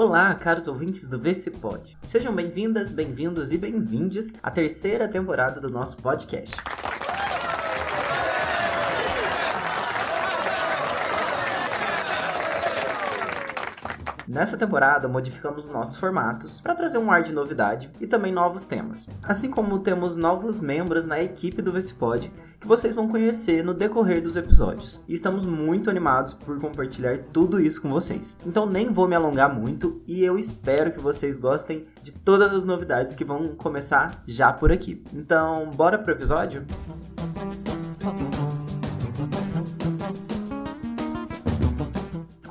Olá, caros ouvintes do VCPod. Sejam bem-vindas, bem-vindos e bem-vindes à terceira temporada do nosso podcast. Nessa temporada, modificamos nossos formatos para trazer um ar de novidade e também novos temas. Assim como temos novos membros na equipe do VCPod que vocês vão conhecer no decorrer dos episódios. E estamos muito animados por compartilhar tudo isso com vocês. Então nem vou me alongar muito e eu espero que vocês gostem de todas as novidades que vão começar já por aqui. Então, bora pro episódio?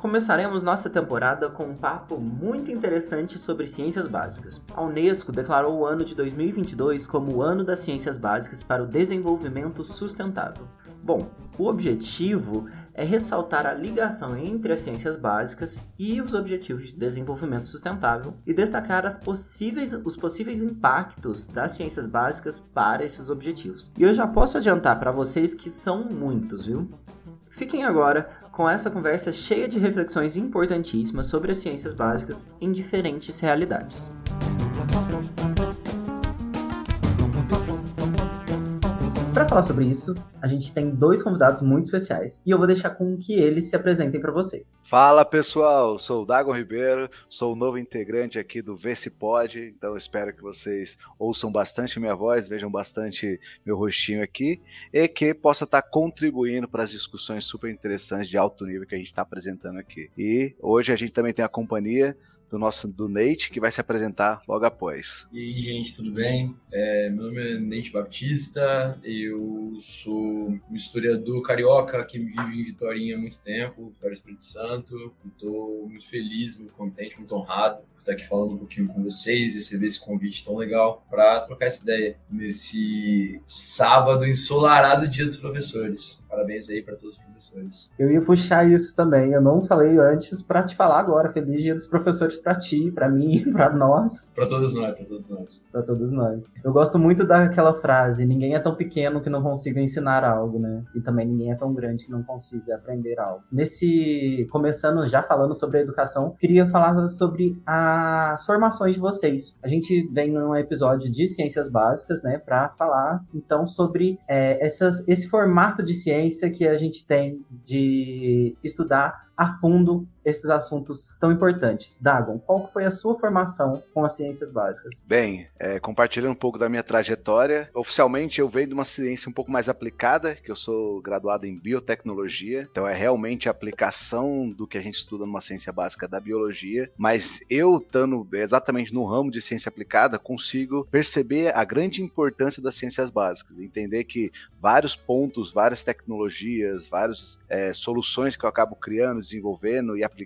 Começaremos nossa temporada com um papo muito interessante sobre ciências básicas. A Unesco declarou o ano de 2022 como o ano das ciências básicas para o desenvolvimento sustentável. Bom, o objetivo é ressaltar a ligação entre as ciências básicas e os objetivos de desenvolvimento sustentável e destacar as possíveis, os possíveis impactos das ciências básicas para esses objetivos. E eu já posso adiantar para vocês que são muitos, viu? Fiquem agora com essa conversa cheia de reflexões importantíssimas sobre as ciências básicas em diferentes realidades. Falar sobre isso, a gente tem dois convidados muito especiais. E eu vou deixar com que eles se apresentem para vocês. Fala pessoal, sou o Dagon Ribeiro, sou o novo integrante aqui do Vê Se Pode, então espero que vocês ouçam bastante minha voz, vejam bastante meu rostinho aqui e que possa estar contribuindo para as discussões super interessantes de alto nível que a gente está apresentando aqui. E hoje a gente também tem a companhia do nosso do Nate, que vai se apresentar logo após. E aí, gente, tudo bem? É, meu nome é Nate Baptista, eu sou um historiador carioca que vive em Vitorinha há muito tempo, Vitória Espírito Santo. Estou muito feliz, muito contente, muito honrado por estar aqui falando um pouquinho com vocês, receber esse convite tão legal para trocar essa ideia nesse sábado ensolarado Dia dos Professores. Parabéns aí para todos os professores. Eu ia puxar isso também, eu não falei antes para te falar agora. Feliz Dia dos Professores para ti, para mim, para nós. Para todos nós, para todos nós. Para todos nós. Eu gosto muito daquela frase: ninguém é tão pequeno que não consiga ensinar algo, né? E também ninguém é tão grande que não consiga aprender algo. Nesse começando já falando sobre a educação, queria falar sobre as formações de vocês. A gente vem num episódio de ciências básicas, né, para falar então sobre é, essas, esse formato de ciência que a gente tem de estudar a fundo esses assuntos tão importantes. Dagon, qual foi a sua formação com as ciências básicas? Bem, é, compartilhando um pouco da minha trajetória, oficialmente eu venho de uma ciência um pouco mais aplicada, que eu sou graduado em biotecnologia, então é realmente a aplicação do que a gente estuda numa ciência básica da biologia, mas eu, estando exatamente no ramo de ciência aplicada, consigo perceber a grande importância das ciências básicas, entender que vários pontos, várias tecnologias, várias é, soluções que eu acabo criando, desenvolvendo e aplicando,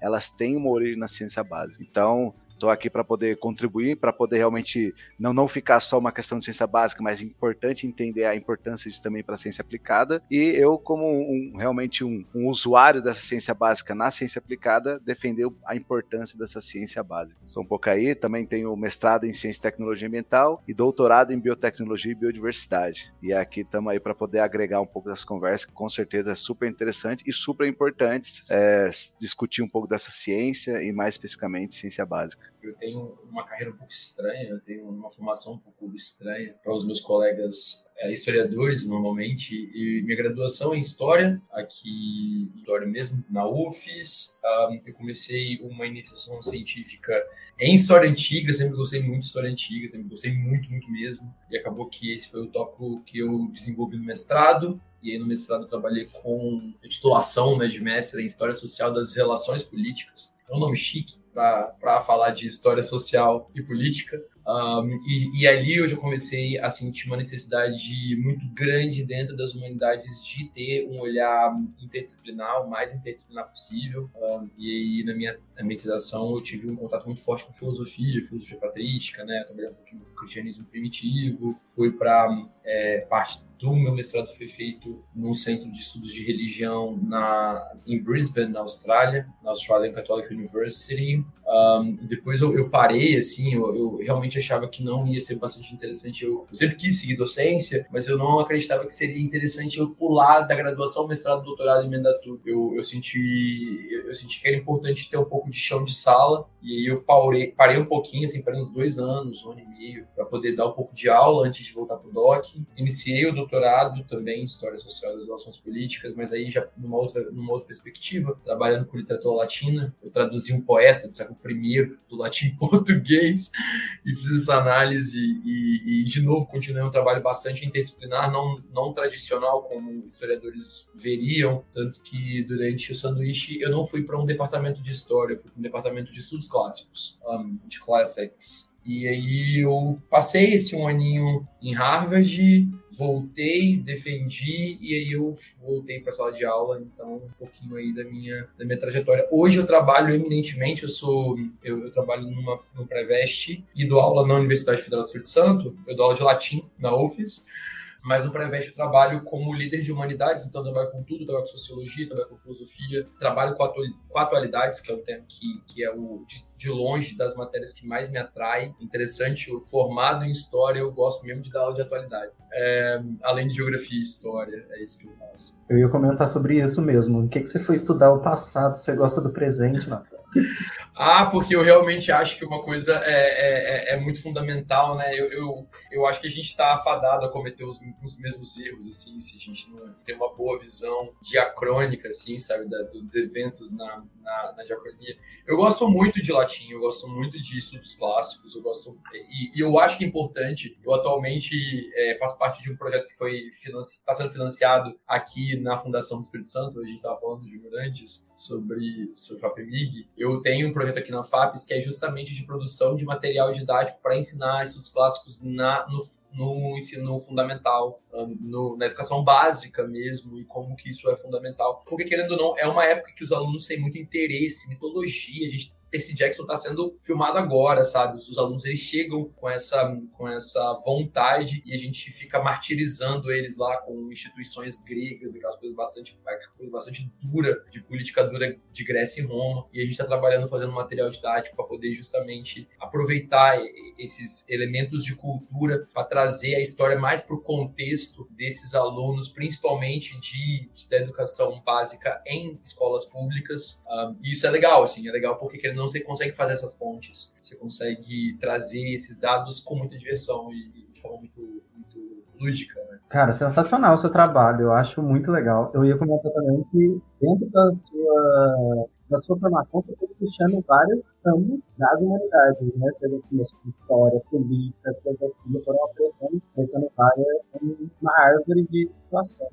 elas têm uma origem na ciência básica. Então, Estou aqui para poder contribuir, para poder realmente não, não ficar só uma questão de ciência básica, mas é importante entender a importância disso também para a ciência aplicada. E eu, como um, realmente um, um, usuário dessa ciência básica na ciência aplicada, defender a importância dessa ciência básica. Sou um pouco aí, também tenho mestrado em ciência e tecnologia ambiental e doutorado em biotecnologia e biodiversidade. E aqui estamos aí para poder agregar um pouco dessas conversas, que com certeza é super interessante e super importante é, discutir um pouco dessa ciência e mais especificamente ciência básica eu tenho uma carreira um pouco estranha, eu tenho uma formação um pouco estranha para os meus colegas é, historiadores, normalmente, e minha graduação é em História, aqui em História mesmo, na UFES. Um, eu comecei uma iniciação científica em História Antiga, sempre gostei muito de História Antiga, sempre gostei muito, muito mesmo, e acabou que esse foi o tópico que eu desenvolvi no mestrado, e aí no mestrado eu trabalhei com titulação né, de mestre em História Social das Relações Políticas. É um nome chique, para falar de história social e política. Um, e, e, ali eu já comecei a sentir uma necessidade muito grande dentro das humanidades de ter um olhar interdisciplinar, o mais interdisciplinar possível. Um, e aí, na minha ambientação, eu tive um contato muito forte com filosofia, filosofia patrística, né? Trabalhei um pouquinho com cristianismo primitivo, fui para é, parte do meu mestrado foi feito no Centro de Estudos de Religião na, em Brisbane, na Austrália, na Australian Catholic University. Um, depois eu, eu, parei, assim, eu, eu, realmente achava que não ia ser bastante interessante. Eu, eu, sempre quis seguir docência, mas eu não acreditava que seria interessante eu pular da graduação, mestrado, doutorado e emendar tudo. Eu, eu, senti, eu, senti que era importante ter um pouco de chão de sala E aí eu parei, parei um pouquinho, assim, parei uns dois anos, um ano e meio, para poder dar um pouco de aula antes de voltar para o DOC. Iniciei o doutorado também em História Social das Relações Políticas, mas aí já numa outra, numa outra perspectiva, trabalhando com literatura latina. Eu traduzi um poeta do século I do latim português e fiz essa análise e, e, de novo, continuei um trabalho bastante interdisciplinar, não, não tradicional como historiadores veriam, tanto que durante o sanduíche eu não fui para um departamento de história, eu fui para um departamento de estudos clássicos, um, de classics. E aí eu passei esse um aninho em Harvard, voltei, defendi e aí eu voltei para a sala de aula, então um pouquinho aí da minha da minha trajetória. Hoje eu trabalho eminentemente, eu sou eu, eu trabalho numa no Preveste e dou aula na Universidade Federal do Espírito Santo, eu dou aula de latim na UFES mas no Preveste eu trabalho como líder de humanidades, então trabalho com tudo, trabalho com sociologia, trabalho com filosofia, trabalho com, com atualidades, que é o tema que, que é o de, de, longe das matérias que mais me atrai. Interessante, eu formado em história, eu gosto mesmo de dar aula de atualidades. É, além de geografia e história, é isso que eu faço. Eu ia comentar sobre isso mesmo. O que, que você foi estudar o passado? Você gosta do presente, Natal? Ah, porque eu realmente acho que uma coisa é, é, é, é muito fundamental, né? Eu, eu, eu, acho que a gente está afadado a cometer os, os, mesmos erros, assim, se a gente não tem uma boa visão diacrônica, assim, sabe, da, dos eventos na, na, na, diacronia. Eu gosto muito de latim, eu gosto muito de estudos clássicos, eu gosto e, e eu acho que é importante. Eu atualmente é, faço parte de um projeto que foi está sendo financiado aqui na Fundação do Espírito Santo. A gente estava falando de antes sobre sobre o FAPEMIG. Eu tenho um projeto aqui na FAPES que é justamente de produção de material didático para ensinar estudos clássicos na, no, no ensino fundamental, no, na educação básica mesmo, e como que isso é fundamental. Porque, querendo ou não, é uma época que os alunos têm muito interesse, mitologia, a gente Percy Jackson está sendo filmado agora, sabe? Os alunos eles chegam com essa, com essa vontade e a gente fica martirizando eles lá com instituições gregas, aquelas coisas bastante, coisa bastante dura, de política dura de Grécia e Roma. E a gente está trabalhando fazendo material didático para poder justamente aproveitar esses elementos de cultura para trazer a história mais para o contexto desses alunos, principalmente de, de, da educação básica em escolas públicas. Um, e isso é legal, assim, é legal porque querendo não você consegue fazer essas pontes, você consegue trazer esses dados com muita diversão e, de forma muito, muito lúdica, né? Cara, sensacional o seu trabalho, eu acho muito legal. Eu ia comentar também que dentro da sua na sua formação, você foi puxando vários campos das humanidades, né? Seja com história, política, filosofia, foram aparecendo, crescendo várias, uma árvore de atuação,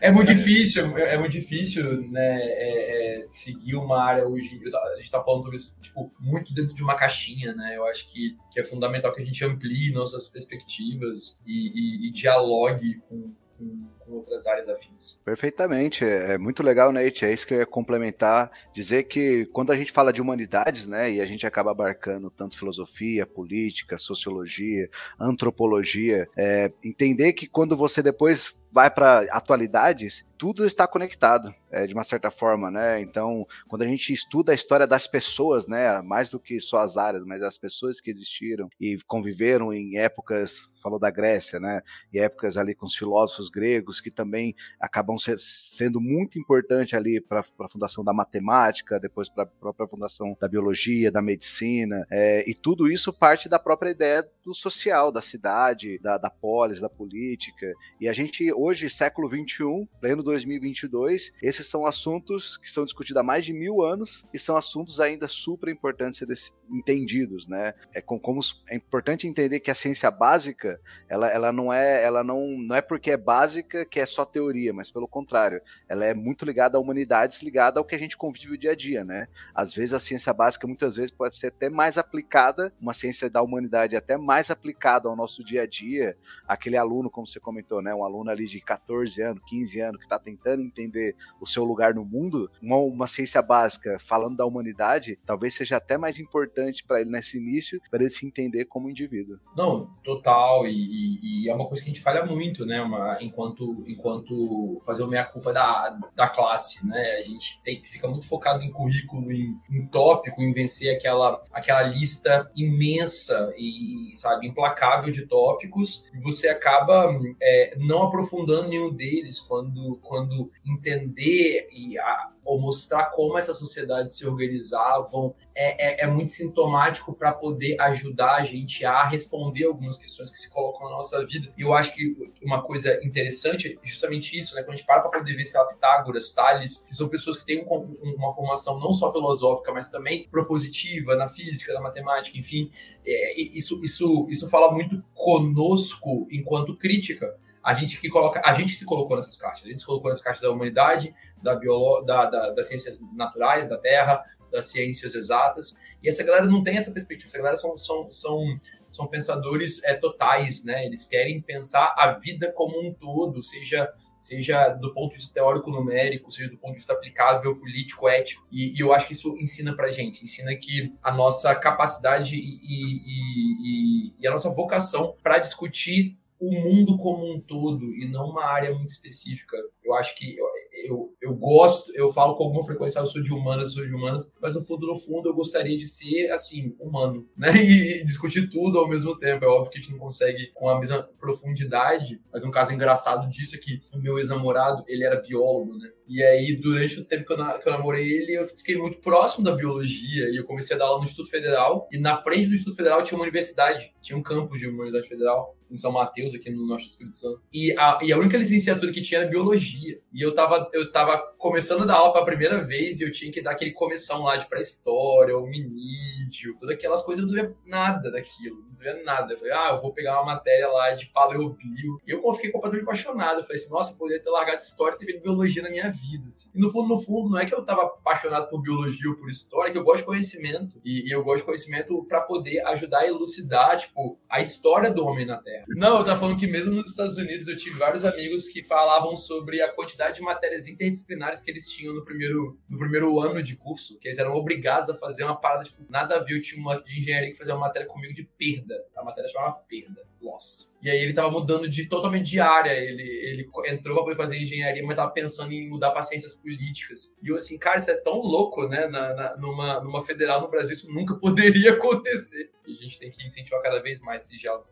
É muito difícil, é muito difícil, né, é, é, seguir uma área hoje. A gente está falando sobre isso, tipo, muito dentro de uma caixinha, né? Eu acho que, que é fundamental que a gente amplie nossas perspectivas e, e, e dialogue com, com com outras áreas afins. Perfeitamente, é, é muito legal, Nate, é isso que eu ia complementar, dizer que quando a gente fala de humanidades, né, e a gente acaba abarcando tanto filosofia, política, sociologia, antropologia, é, entender que quando você depois vai para atualidades, tudo está conectado, é, de uma certa forma, né? Então, quando a gente estuda a história das pessoas, né, mais do que só as áreas, mas as pessoas que existiram e conviveram em épocas, falou da Grécia, né, e épocas ali com os filósofos gregos que também acabam ser, sendo muito importante ali para a fundação da matemática, depois para a própria fundação da biologia, da medicina, é, e tudo isso parte da própria ideia do social, da cidade, da, da polis, da política, e a gente hoje, século 21, pleno 2022, esses são assuntos que são discutidos há mais de mil anos e são assuntos ainda super importantes entendidos, né? É com, como é importante entender que a ciência básica, ela, ela não é, ela não, não é porque é básica que é só teoria, mas pelo contrário, ela é muito ligada a humanidades, ligada ao que a gente convive o dia a dia, né? Às vezes a ciência básica muitas vezes pode ser até mais aplicada, uma ciência da humanidade até mais aplicada ao nosso dia a dia, aquele aluno, como você comentou, né? Um aluno ali de 14 anos, 15 anos, que está tentando entender o seu lugar no mundo, uma, uma ciência básica falando da humanidade, talvez seja até mais importante para ele nesse início, para ele se entender como indivíduo. Não, total, e, e, é uma coisa que a gente falha muito, né, uma, enquanto, enquanto fazer o meia-culpa da, da classe, né, a gente tem, fica muito focado em currículo, em, em tópico, em vencer aquela, aquela lista imensa e, sabe, implacável de tópicos, e você acaba é, não aprofundando nenhum deles quando, quando entender e a, ou mostrar como essas sociedades se organizavam é, é, é muito sintomático para poder ajudar a gente a responder algumas questões que se colocam na nossa vida. E eu acho que uma coisa interessante é justamente isso, né? Quando a gente para para poder ver, se lá, Pitágoras, Tales, que são pessoas que têm um, uma formação não só filosófica, mas também propositiva na física, na matemática, enfim, é, isso, isso, isso fala muito conosco enquanto crítica a gente que coloca, a gente se colocou nessas caixas, a gente se colocou nessas caixas da humanidade, da, biolo, da, da, das ciências naturais, da terra, das ciências exatas, e essa galera não tem essa perspectiva, essa galera são, são, são, são pensadores é, totais, né? Eles querem pensar a vida como um todo, seja seja do ponto de vista teórico numérico, seja do ponto de vista aplicável, político, ético. E, e eu acho que isso ensina pra gente, ensina que a nossa capacidade e, e, e a nossa vocação para discutir o mundo como um todo e não uma área muito específica. Eu acho que eu, eu, eu gosto, eu falo com alguma frequência, eu sou de humanas, sou de humanas, mas no fundo, no fundo, eu gostaria de ser, assim, humano, né? E, e discutir tudo ao mesmo tempo. É óbvio que a gente não consegue com a mesma profundidade, mas um caso engraçado disso é que o meu ex-namorado, ele era biólogo, né? E aí, durante o tempo que eu, na, que eu namorei ele, eu fiquei muito próximo da biologia. E eu comecei a dar aula no Instituto Federal. E na frente do Instituto Federal tinha uma universidade. Tinha um campus de uma universidade federal, em São Mateus, aqui no Norte do Espírito Santo. E a, e a única licenciatura que tinha era biologia. E eu tava, eu tava começando a dar aula pela primeira vez e eu tinha que dar aquele começão lá de pré-história, o minídio, todas aquelas coisas. Eu não sabia nada daquilo. Não sabia nada. Eu falei, ah, eu vou pegar uma matéria lá de paleobio. E eu fiquei completamente apaixonado. Eu falei assim, nossa, eu poderia ter largado história e ter feito biologia na minha vida vida. Assim. E no fundo, no fundo, não é que eu tava apaixonado por biologia ou por história, que eu gosto de conhecimento. E, e eu gosto de conhecimento para poder ajudar a elucidar, tipo, a história do homem na Terra. Não, eu tava falando que mesmo nos Estados Unidos eu tive vários amigos que falavam sobre a quantidade de matérias interdisciplinares que eles tinham no primeiro, no primeiro ano de curso, que eles eram obrigados a fazer uma parada, tipo, nada a ver. Eu tinha uma de engenharia que fazia uma matéria comigo de perda. A matéria chamava perda, loss. E aí ele tava mudando de totalmente de área. Ele, ele entrou pra poder fazer engenharia, mas tava pensando em mudar para ciências políticas. E eu assim, cara, isso é tão louco, né? Na, na, numa, numa federal no Brasil, isso nunca poderia acontecer. E a gente tem que incentivar cada vez mais esse diálogo.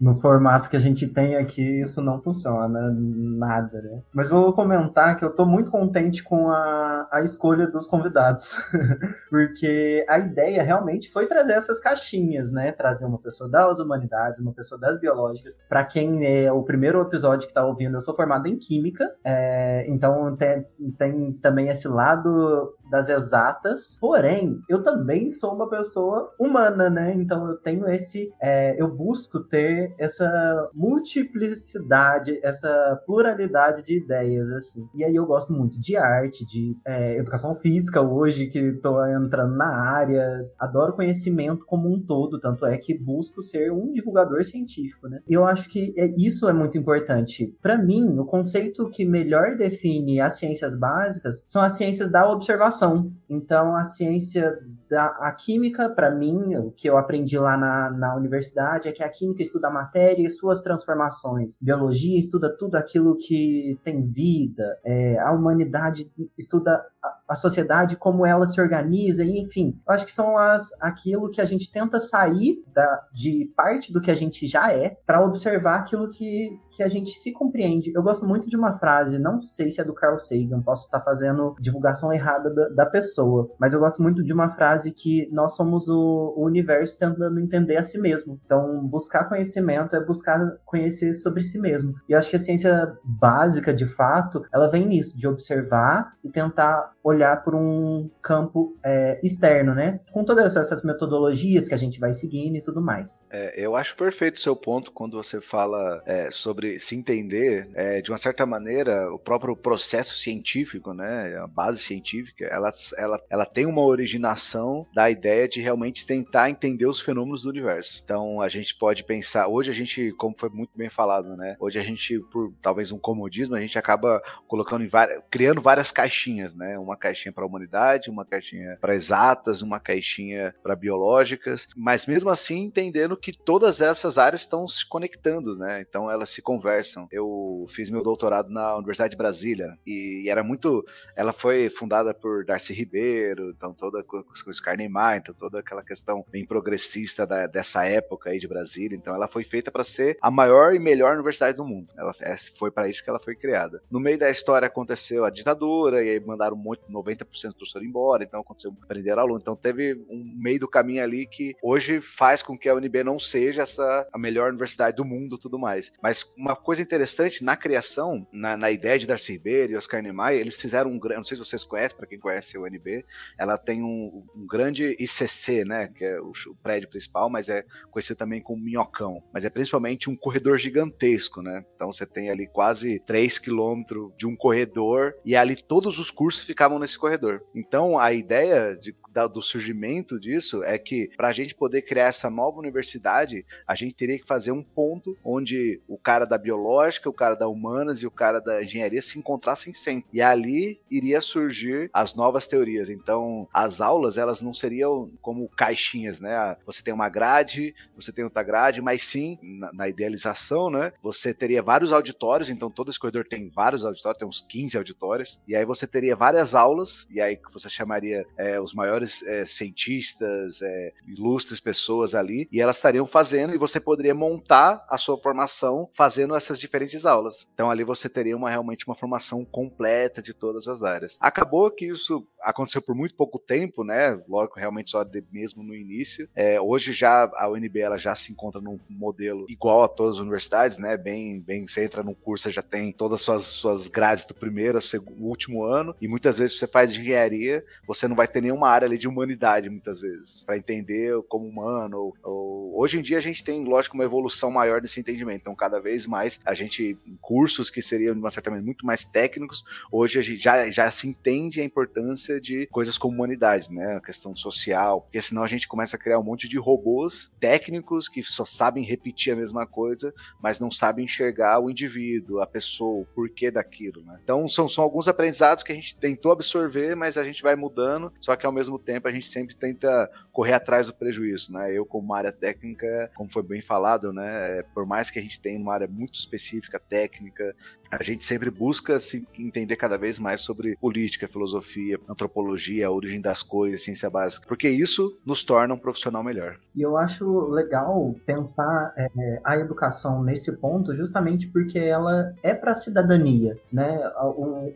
No formato que a gente tem aqui, isso não funciona, nada, né? Mas vou comentar que eu tô muito contente com a, a escolha dos convidados. Porque a ideia realmente foi trazer essas caixinhas, né? Trazer uma pessoa das humanidades, uma pessoa das biológicas. Para quem é o primeiro episódio que tá ouvindo, eu sou formado em Química, é, então tem, tem também esse lado das exatas, porém, eu também sou uma pessoa humana, né? Então eu tenho esse. É, eu busco ter essa multiplicidade, essa pluralidade de ideias, assim. E aí eu gosto muito de arte, de é, educação física hoje, que estou entrando na área. Adoro conhecimento como um todo, tanto é que busco ser um divulgador científico, né? E eu acho que é, isso é muito importante. Para mim, o conceito que melhor define as ciências básicas são as ciências da observação então, a ciência da a química, para mim, o que eu aprendi lá na, na universidade é que a química estuda a matéria e suas transformações. Biologia estuda tudo aquilo que tem vida. É, a humanidade estuda a sociedade, como ela se organiza, enfim. Eu acho que são as, aquilo que a gente tenta sair da, de parte do que a gente já é para observar aquilo que, que a gente se compreende. Eu gosto muito de uma frase, não sei se é do Carl Sagan, posso estar fazendo divulgação errada da, da pessoa, mas eu gosto muito de uma frase que nós somos o, o universo tentando entender a si mesmo. Então, buscar conhecimento é buscar conhecer sobre si mesmo. E eu acho que a ciência básica, de fato, ela vem nisso, de observar e tentar olhar por um campo é, externo, né? Com todas essas metodologias que a gente vai seguindo e tudo mais. É, eu acho perfeito o seu ponto quando você fala é, sobre se entender, é, de uma certa maneira, o próprio processo científico, né? A base científica, ela, ela, ela tem uma originação da ideia de realmente tentar entender os fenômenos do universo. Então, a gente pode pensar, hoje a gente, como foi muito bem falado, né? Hoje a gente, por talvez um comodismo, a gente acaba colocando várias, criando várias caixinhas, né? Uma uma caixinha para humanidade, uma caixinha para exatas, uma caixinha para biológicas, mas mesmo assim entendendo que todas essas áreas estão se conectando, né? Então elas se conversam. Eu fiz meu doutorado na Universidade de Brasília e era muito, ela foi fundada por Darcy Ribeiro, então toda coisas Luiz Carnemar, então toda aquela questão bem progressista da, dessa época aí de Brasília. Então ela foi feita para ser a maior e melhor universidade do mundo. Ela foi para isso que ela foi criada. No meio da história aconteceu a ditadura e aí mandaram muito 90% do professor embora, então aconteceu prender aluno. Então teve um meio do caminho ali que hoje faz com que a UNB não seja essa a melhor universidade do mundo, tudo mais. Mas uma coisa interessante na criação, na, na ideia de Darcy Ribeiro e Oscar Niemeyer, eles fizeram um grande, não sei se vocês conhecem, para quem conhece a UNB, ela tem um, um grande ICC, né, que é o, o, prédio principal, mas é conhecido também como Minhocão. Mas é principalmente um corredor gigantesco, né? Então você tem ali quase 3 quilômetros de um corredor e ali todos os cursos ficavam nesse corredor. Então a ideia de da, do surgimento disso é que para a gente poder criar essa nova universidade, a gente teria que fazer um ponto onde o cara da biológica, o cara da humanas e o cara da engenharia se encontrassem sempre. E ali iria surgir as novas teorias. Então, as aulas, elas não seriam como caixinhas, né? Ah, você tem uma grade, você tem outra grade, mas sim, na, na idealização, né? Você teria vários auditórios, então todo esse corredor tem vários auditórios, tem uns 15 auditórios, e aí você teria várias aulas, e aí você chamaria é, os maiores é, cientistas, é, ilustres pessoas ali, e elas estariam fazendo, e você poderia montar a sua formação fazendo essas diferentes aulas. Então ali você teria uma, realmente uma formação completa de todas as áreas. Acabou que isso aconteceu por muito pouco tempo, né? Lógico, realmente só de, mesmo no início. É, hoje já a UNB ela já se encontra num modelo igual a todas as universidades, né? Bem, bem, você entra no curso, já tem todas as suas, suas grades do primeiro segundo, último ano, e muitas vezes você faz engenharia, você não vai ter nenhuma área ali de humanidade, muitas vezes, para entender como humano. Ou, ou... Hoje em dia a gente tem, lógico, uma evolução maior nesse entendimento. Então, cada vez mais a gente, cursos que seriam, de uma certa maneira, muito mais técnicos, hoje a gente já, já se entende a importância de coisas como humanidade, né? A questão social, porque senão a gente começa a criar um monte de robôs técnicos que só sabem repetir a mesma coisa, mas não sabem enxergar o indivíduo, a pessoa, o porquê daquilo, né? Então, são, são alguns aprendizados que a gente tentou absorver, mas a gente vai mudando, só que ao mesmo tempo a gente sempre tenta correr atrás do prejuízo, né? Eu, como área técnica, como foi bem falado, né? Por mais que a gente tenha uma área muito específica, técnica, a gente sempre busca se entender cada vez mais sobre política, filosofia, antropologia, a origem das coisas, ciência básica, porque isso nos torna um profissional melhor. E eu acho legal pensar é, a educação nesse ponto, justamente porque ela é para a cidadania, né?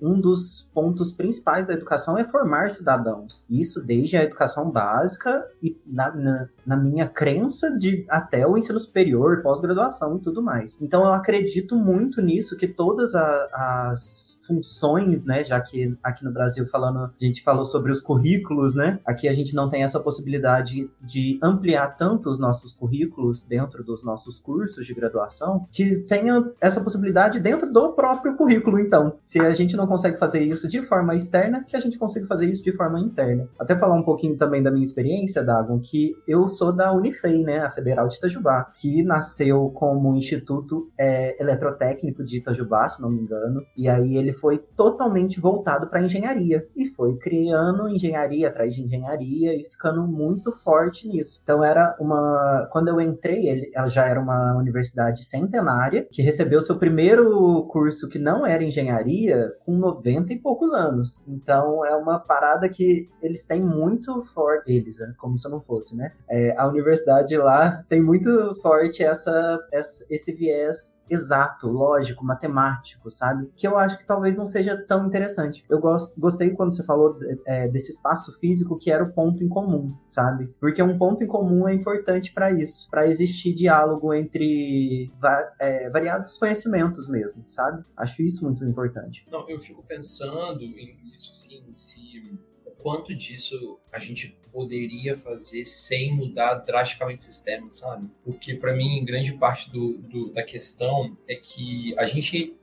Um dos pontos principais da educação é formar cidadãos. Isso desde a educação básica e na, na, na minha crença de até o ensino superior, pós-graduação e tudo mais. Então eu acredito muito nisso que todas a, as funções, né? Já que aqui no Brasil falando, a gente falou sobre os currículos, né? Aqui a gente não tem essa possibilidade de ampliar tanto os nossos currículos dentro dos nossos cursos de graduação, que tenha essa possibilidade dentro do próprio currículo, então. Se a gente não consegue fazer isso de forma externa, que a gente consiga fazer isso de forma interna. Até falar um pouquinho também da minha experiência, Dagon, que eu sou da Unifei, né? A Federal de Itajubá, que nasceu como Instituto é, Eletrotécnico de Itajubá, se não me engano, e aí ele foi totalmente voltado para engenharia e foi criando engenharia atrás de engenharia e ficando muito forte nisso. Então era uma, quando eu entrei, ele, ela já era uma universidade centenária que recebeu seu primeiro curso que não era engenharia com 90 e poucos anos. Então é uma parada que eles têm muito forte, eles, né? como se não fosse, né? É, a universidade lá tem muito forte essa, essa esse viés exato, lógico, matemático, sabe? Que eu acho que talvez não seja tão interessante. Eu gost, gostei quando você falou é, desse espaço físico que era o ponto em comum, sabe? Porque um ponto em comum é importante para isso, para existir diálogo entre va é, variados conhecimentos mesmo, sabe? Acho isso muito importante. Não, eu fico pensando em isso, assim, se quanto disso a gente poderia fazer sem mudar drasticamente o sistema, sabe? Porque para mim, grande parte do, do, da questão é que a gente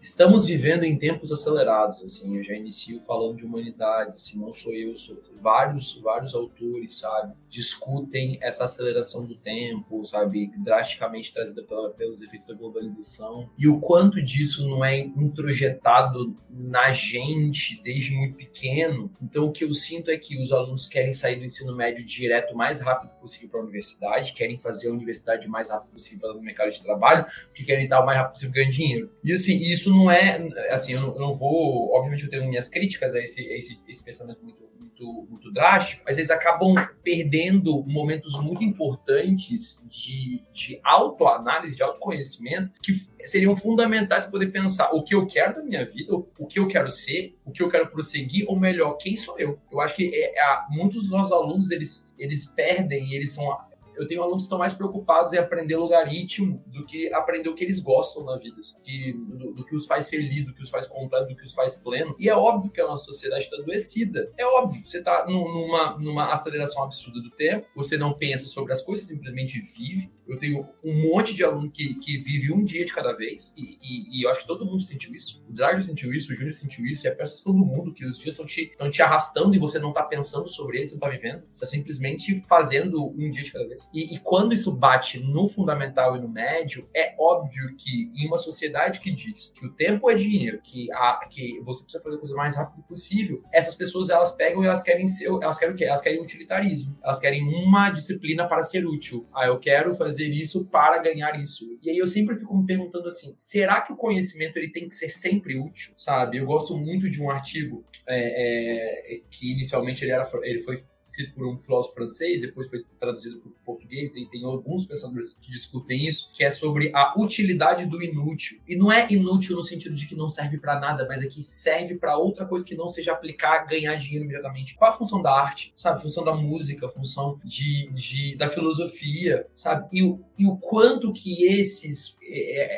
estamos vivendo em tempos acelerados, assim, eu já inicio falando de humanidades, assim, não sou eu, sou vários, vários autores, sabe, discutem essa aceleração do tempo, sabe, drasticamente trazida pela, pelos efeitos da globalização, e o quanto disso não é introjetado na gente desde muito pequeno. Então, o que eu sinto é que os alunos querem sair do ensino médio direto o mais rápido possível para a universidade, querem fazer a universidade o mais rápido possível no mercado de trabalho, porque querem estar o mais rápido possível ganhando dinheiro. E assim, isso não é, assim, eu não, eu não vou, obviamente eu tenho minhas críticas a esse, a esse, esse pensamento muito muito, muito drástico, mas eles acabam perdendo momentos muito importantes de, de autoanálise, de autoconhecimento, que seriam fundamentais para poder pensar o que eu quero da minha vida, o que eu quero ser, o que eu quero prosseguir, ou melhor, quem sou eu. Eu acho que é, é, muitos dos nossos alunos, eles, eles perdem, eles são eu tenho alunos que estão mais preocupados em aprender logaritmo do que aprender o que eles gostam na vida, que, do, do, que os faz feliz, do que os faz completo, do que os faz pleno. E é óbvio que a nossa sociedade está adoecida. É óbvio, você está numa, numa aceleração absurda do tempo, você não pensa sobre as coisas, simplesmente vive. Eu tenho um monte de aluno que, que vive um dia de cada vez, e, e, e eu acho que todo mundo sentiu isso. O Drago sentiu isso, o Júnior sentiu isso, e a percepção do mundo que os dias estão te, te arrastando e você não está pensando sobre eles, você não está vivendo. Você está simplesmente fazendo um dia de cada vez. E, e, quando isso bate no fundamental e no médio, é óbvio que em uma sociedade que diz que o tempo é dinheiro, que, a, que você precisa fazer a coisa mais rápido possível, essas pessoas elas pegam e elas querem ser, elas querem o quê? Elas querem utilitarismo. Elas querem uma disciplina para ser útil. Ah, eu quero fazer isso para ganhar isso. E aí eu sempre fico me perguntando assim, será que o conhecimento ele tem que ser sempre útil? Sabe? Eu gosto muito de um artigo é, é, que inicialmente ele, era, ele foi escrito por um filósofo francês, depois foi traduzido para o português, e tem alguns pensadores que discutem isso, que é sobre a utilidade do inútil. E não é inútil no sentido de que não serve para nada, mas é que serve para outra coisa que não seja aplicar, ganhar dinheiro imediatamente. Qual a função da arte, sabe? Função da música, função de, de, da filosofia, sabe? E o, e o quanto que esses,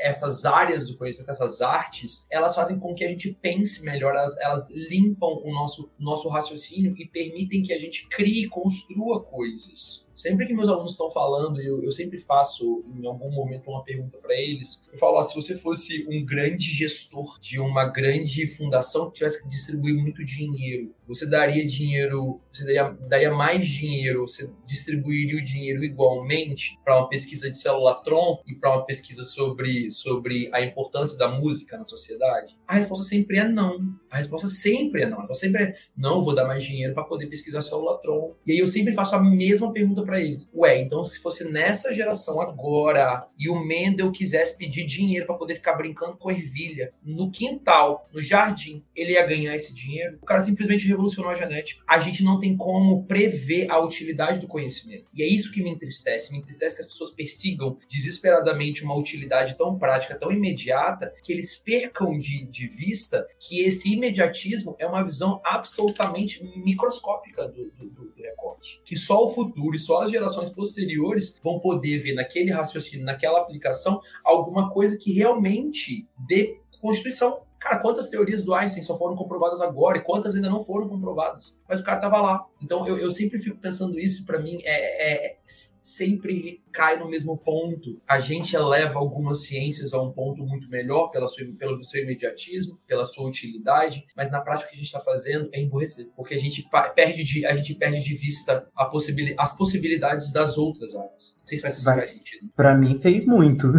essas áreas do conhecimento, essas artes, elas fazem com que a gente pense melhor, elas, elas limpam o nosso, nosso raciocínio e permitem que a gente crie, construa coisas. Sempre que meus alunos estão falando, eu, eu sempre faço em algum momento uma pergunta para eles. Eu falo: ah, se você fosse um grande gestor de uma grande fundação que tivesse que distribuir muito dinheiro, você daria dinheiro, você daria, daria mais dinheiro, você distribuiria o dinheiro igualmente para uma pesquisa de célula tron e para uma pesquisa sobre, sobre a importância da música na sociedade? A resposta sempre é não. A resposta sempre é não. A resposta sempre é não, vou dar mais dinheiro para poder pesquisar célula tron. E aí eu sempre faço a mesma pergunta para eles. Ué, então se fosse nessa geração agora e o Mendel quisesse pedir dinheiro para poder ficar brincando com ervilha no quintal, no jardim, ele ia ganhar esse dinheiro? O cara simplesmente revolucionou a genética. A gente não tem como prever a utilidade do conhecimento. E é isso que me entristece. Me entristece que as pessoas persigam desesperadamente uma utilidade tão prática, tão imediata, que eles percam de, de vista que esse imediatismo é uma visão absolutamente microscópica do, do, do recorte. Que só o futuro e só as gerações posteriores vão poder ver naquele raciocínio, naquela aplicação, alguma coisa que realmente dê constituição Cara, quantas teorias do Einstein só foram comprovadas agora e quantas ainda não foram comprovadas? Mas o cara tava lá. Então eu, eu sempre fico pensando isso, para mim é, é, sempre cai no mesmo ponto. A gente eleva algumas ciências a um ponto muito melhor pela sua, pelo seu imediatismo, pela sua utilidade, mas na prática o que a gente está fazendo é emborrecer, porque a gente perde de, a gente perde de vista possibil, as possibilidades das outras áreas. Não sei se faz, vai, faz sentido. Para mim fez muito.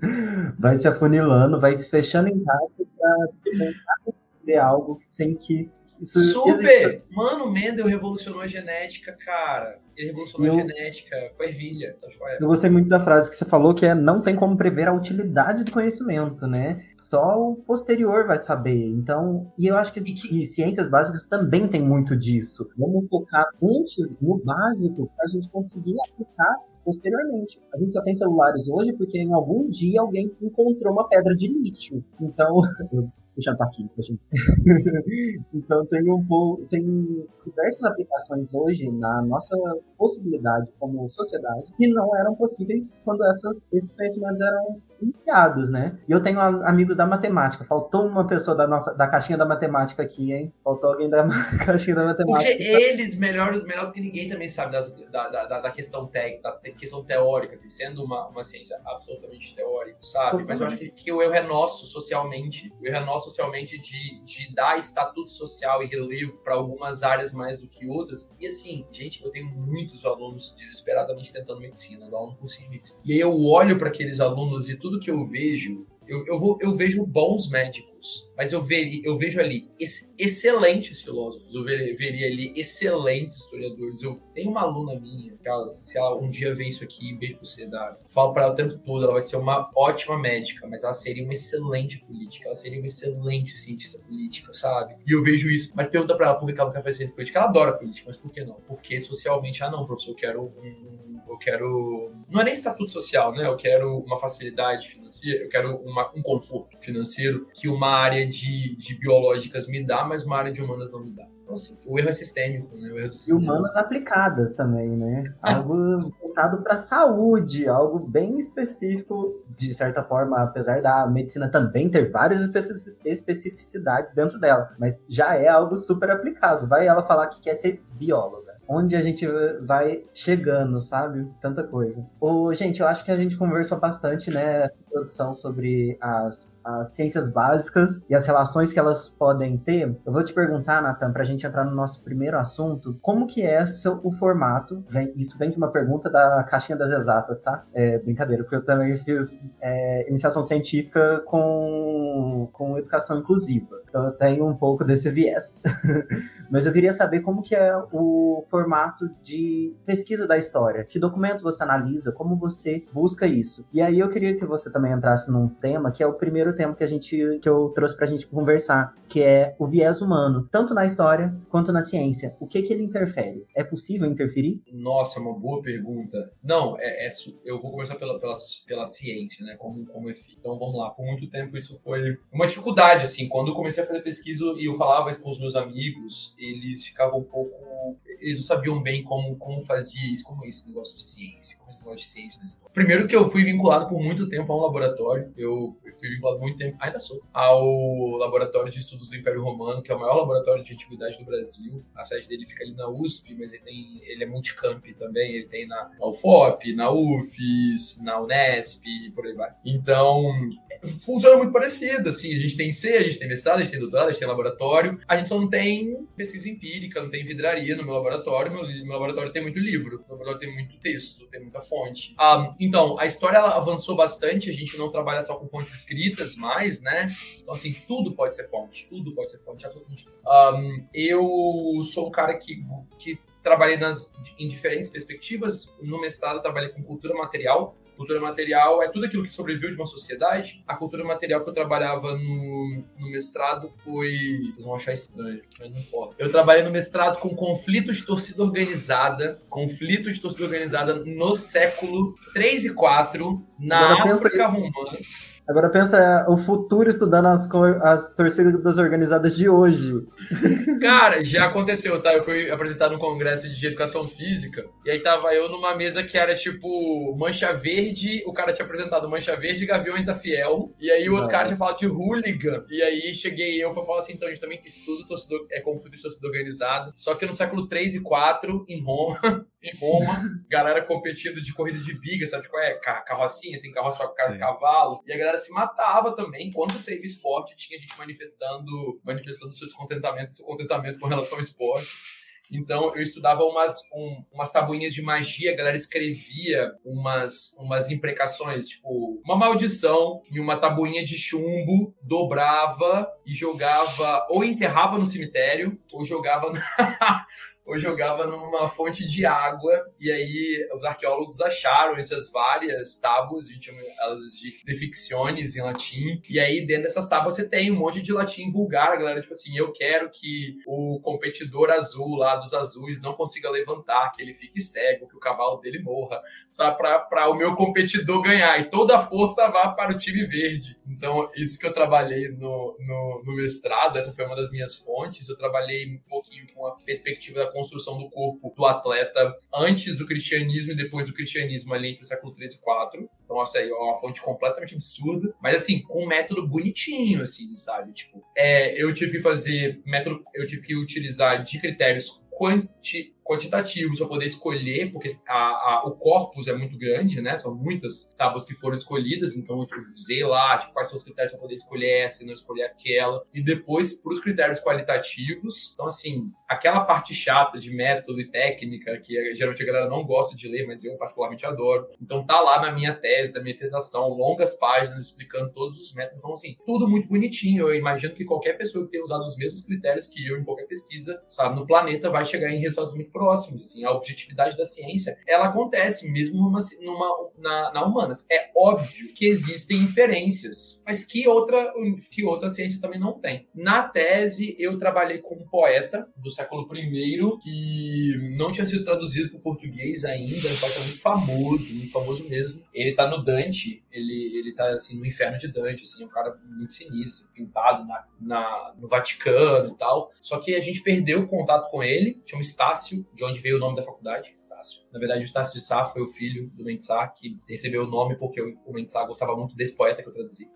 vai se afunilando, vai se fechando em casa para tentar ter algo sem que isso Super! Existe. Mano, o Mendel revolucionou a genética, cara. Ele revolucionou eu, a genética com a ervilha. Eu gostei muito da frase que você falou, que é não tem como prever a utilidade do conhecimento, né? Só o posterior vai saber. Então, e eu acho que, que... Ciências básicas também tem muito disso. Vamos focar antes no básico para a gente conseguir aplicar posteriormente. A gente só tem celulares hoje porque em algum dia alguém encontrou uma pedra de lítio. Então, puxando para aqui, gente. então tem um tem diversas aplicações hoje na nossa possibilidade como sociedade que não eram possíveis quando essas, esses conhecimentos eram enviados, né? E eu tenho amigos da matemática. Faltou uma pessoa da nossa da caixinha da matemática aqui, hein? Faltou alguém da caixinha da matemática. Porque eles, melhor, melhor do que ninguém, também sabe das, da, da, da, questão técnica, da questão teórica, assim, sendo uma, uma ciência absolutamente teórica, sabe? Mas eu acho que, que o erro é nosso socialmente. O erro é nosso socialmente de, de dar estatuto social e relevo para algumas áreas mais do que outras. E assim, gente, eu tenho muitos alunos desesperadamente tentando medicina, curso de medicina. E aí eu olho para aqueles alunos e tudo que eu vejo Eu, eu, vou, eu vejo bons médicos, mas eu, veria, eu vejo ali ex, excelentes filósofos, eu veria, veria, ali excelentes historiadores. Eu tenho uma aluna minha, que ela, se ela um dia ver isso aqui, beijo pra você, Davi, falo para ela o tempo todo, ela vai ser uma ótima médica, mas ela seria uma excelente política, ela seria uma excelente cientista política, sabe? E eu vejo isso. Mas pergunta para ela por que ela quer fazer ciência política. Ela adora política, mas por que não? Porque socialmente, ah não, professor, eu quero um, eu quero. Não é nem estatuto social, né? Eu quero uma facilidade financeira, eu quero uma, um conforto financeiro que uma área de, de biológicas me dá, mas uma área de humanas não me dá. Então, assim, o erro é sistêmico, né? O erro do sistema. E humanas aplicadas também, né? Algo voltado para saúde, algo bem específico, de certa forma, apesar da medicina também ter várias especificidades dentro dela, mas já é algo super aplicado. Vai ela falar que quer ser bióloga onde a gente vai chegando, sabe? Tanta coisa. Ô, gente, eu acho que a gente conversou bastante, né, essa introdução sobre as, as ciências básicas e as relações que elas podem ter. Eu vou te perguntar, Nathan, pra gente entrar no nosso primeiro assunto, como que é seu, o formato? Vem, isso vem de uma pergunta da caixinha das exatas, tá? É brincadeira, porque eu também fiz é, iniciação científica com, com educação inclusiva. Então eu tenho um pouco desse viés. Mas eu queria saber como que é o formato de pesquisa da história. Que documentos você analisa, como você busca isso. E aí eu queria que você também entrasse num tema que é o primeiro tema que a gente que eu trouxe pra gente conversar, que é o viés humano, tanto na história quanto na ciência. O que que ele interfere? É possível interferir? Nossa, uma boa pergunta. Não, é, é eu vou começar pela, pela, pela ciência, né, como como é. Então vamos lá. Por muito tempo isso foi uma dificuldade assim, quando eu comecei a fazer pesquisa e eu falava isso com os meus amigos, eles ficavam um pouco. Eles não sabiam bem como, como fazia isso, como é esse negócio de ciência, como é esse negócio de ciência. Primeiro que eu fui vinculado por muito tempo a um laboratório, eu, eu fui vinculado muito tempo, ainda sou, ao Laboratório de Estudos do Império Romano, que é o maior laboratório de antiguidade do Brasil. A sede dele fica ali na USP, mas ele, tem, ele é multicamp também, ele tem na, UFOP, na UFES, na Unesp, por aí vai. Então, funciona muito parecido, assim, a gente tem C, a gente tem mestrado, gente tem gente tem laboratório, a gente só não tem pesquisa empírica, não tem vidraria no meu laboratório, meu, meu laboratório tem muito livro, meu laboratório tem muito texto, tem muita fonte. Um, então, a história ela avançou bastante, a gente não trabalha só com fontes escritas mais, né? Então, assim, tudo pode ser fonte, tudo pode ser fonte. Um, eu sou um cara que, que trabalhei nas, em diferentes perspectivas. No mestrado, trabalhei com cultura material, Cultura material é tudo aquilo que sobreviveu de uma sociedade. A cultura material que eu trabalhava no, no mestrado foi. Vocês vão achar estranho, mas não importa. Eu trabalhei no mestrado com conflitos de torcida organizada, conflitos de torcida organizada no século 3 e 4, na África Romana. Agora pensa o futuro estudando as, as torcidas organizadas de hoje. Cara, já aconteceu, tá? Eu fui apresentado no congresso de educação física e aí tava eu numa mesa que era tipo Mancha Verde, o cara tinha apresentado Mancha Verde e Gaviões da Fiel, e aí o outro Não. cara tinha falado de hooligan. E aí cheguei eu pra falar assim, então a gente também estuda torcedor, é conflito de torcida organizado, só que no século 3 e 4, em Roma, em Roma, galera competindo de corrida de biga, sabe qual é? Carrocinha, assim, carroça para cavalo, e a galera se matava também. Enquanto teve esporte, tinha gente manifestando, manifestando seu descontentamento, seu contentamento com relação ao esporte. Então eu estudava umas, um, umas tabuinhas de magia, a galera escrevia umas, umas imprecações, tipo, uma maldição em uma tabuinha de chumbo, dobrava e jogava, ou enterrava no cemitério, ou jogava na, ou jogava numa fonte de água, e aí os arqueólogos acharam essas várias tábuas, a gente chama elas de deficciones em latim, e aí dentro dessas tábuas você tem um monte de latim vulgar, a galera, tipo assim, eu quero que o competidor azul lá dos azuis não consiga levantar, que ele fique cego, que o cavalo dele morra, sabe, para o meu competidor ganhar, e toda a força vá para o time verde. Então, isso que eu trabalhei no, no, no mestrado, essa foi uma das minhas fontes, eu trabalhei um pouquinho com a perspectiva da construção do corpo do atleta antes do cristianismo e depois do cristianismo, ali entre o século 3 e 4. Então, essa aí é uma fonte completamente absurda, mas assim, com um método bonitinho, assim, sabe? Tipo, é, eu tive que fazer método, eu tive que utilizar de critérios quanti, quantitativos para poder escolher, porque a, a, o corpus é muito grande, né? São muitas tábuas que foram escolhidas, então eu usei lá tipo, quais são os critérios para poder escolher essa e não escolher aquela. E depois, para os critérios qualitativos, então, assim, aquela parte chata de método e técnica, que geralmente a galera não gosta de ler, mas eu particularmente adoro. Então, tá lá na minha tese, da minha dissertação, longas páginas explicando todos os métodos. Então, assim, tudo muito bonitinho. Eu imagino que qualquer pessoa que tenha usado os mesmos critérios que eu em qualquer pesquisa, sabe, no planeta, vai chegar em resultados muito próximos. Assim, a objetividade da ciência, ela acontece mesmo numa, numa, na, na humanas. É óbvio que existem inferências, mas que outra, que outra ciência também não tem. Na tese, eu trabalhei com um poeta do século I que não tinha sido traduzido para o português ainda, um poeta muito famoso, muito famoso mesmo. Ele tá no Dante, ele, ele tá assim, no inferno de Dante, assim, um cara muito sinistro, pintado na, na, no Vaticano e tal. Só que a gente perdeu o contato com ele, chama Estácio, de onde veio o nome da faculdade, Estácio. Na verdade, o Estácio de Sá foi o filho do Mendes Sá, que recebeu o nome porque o Mendes Sá gostava muito desse poeta que eu traduzi.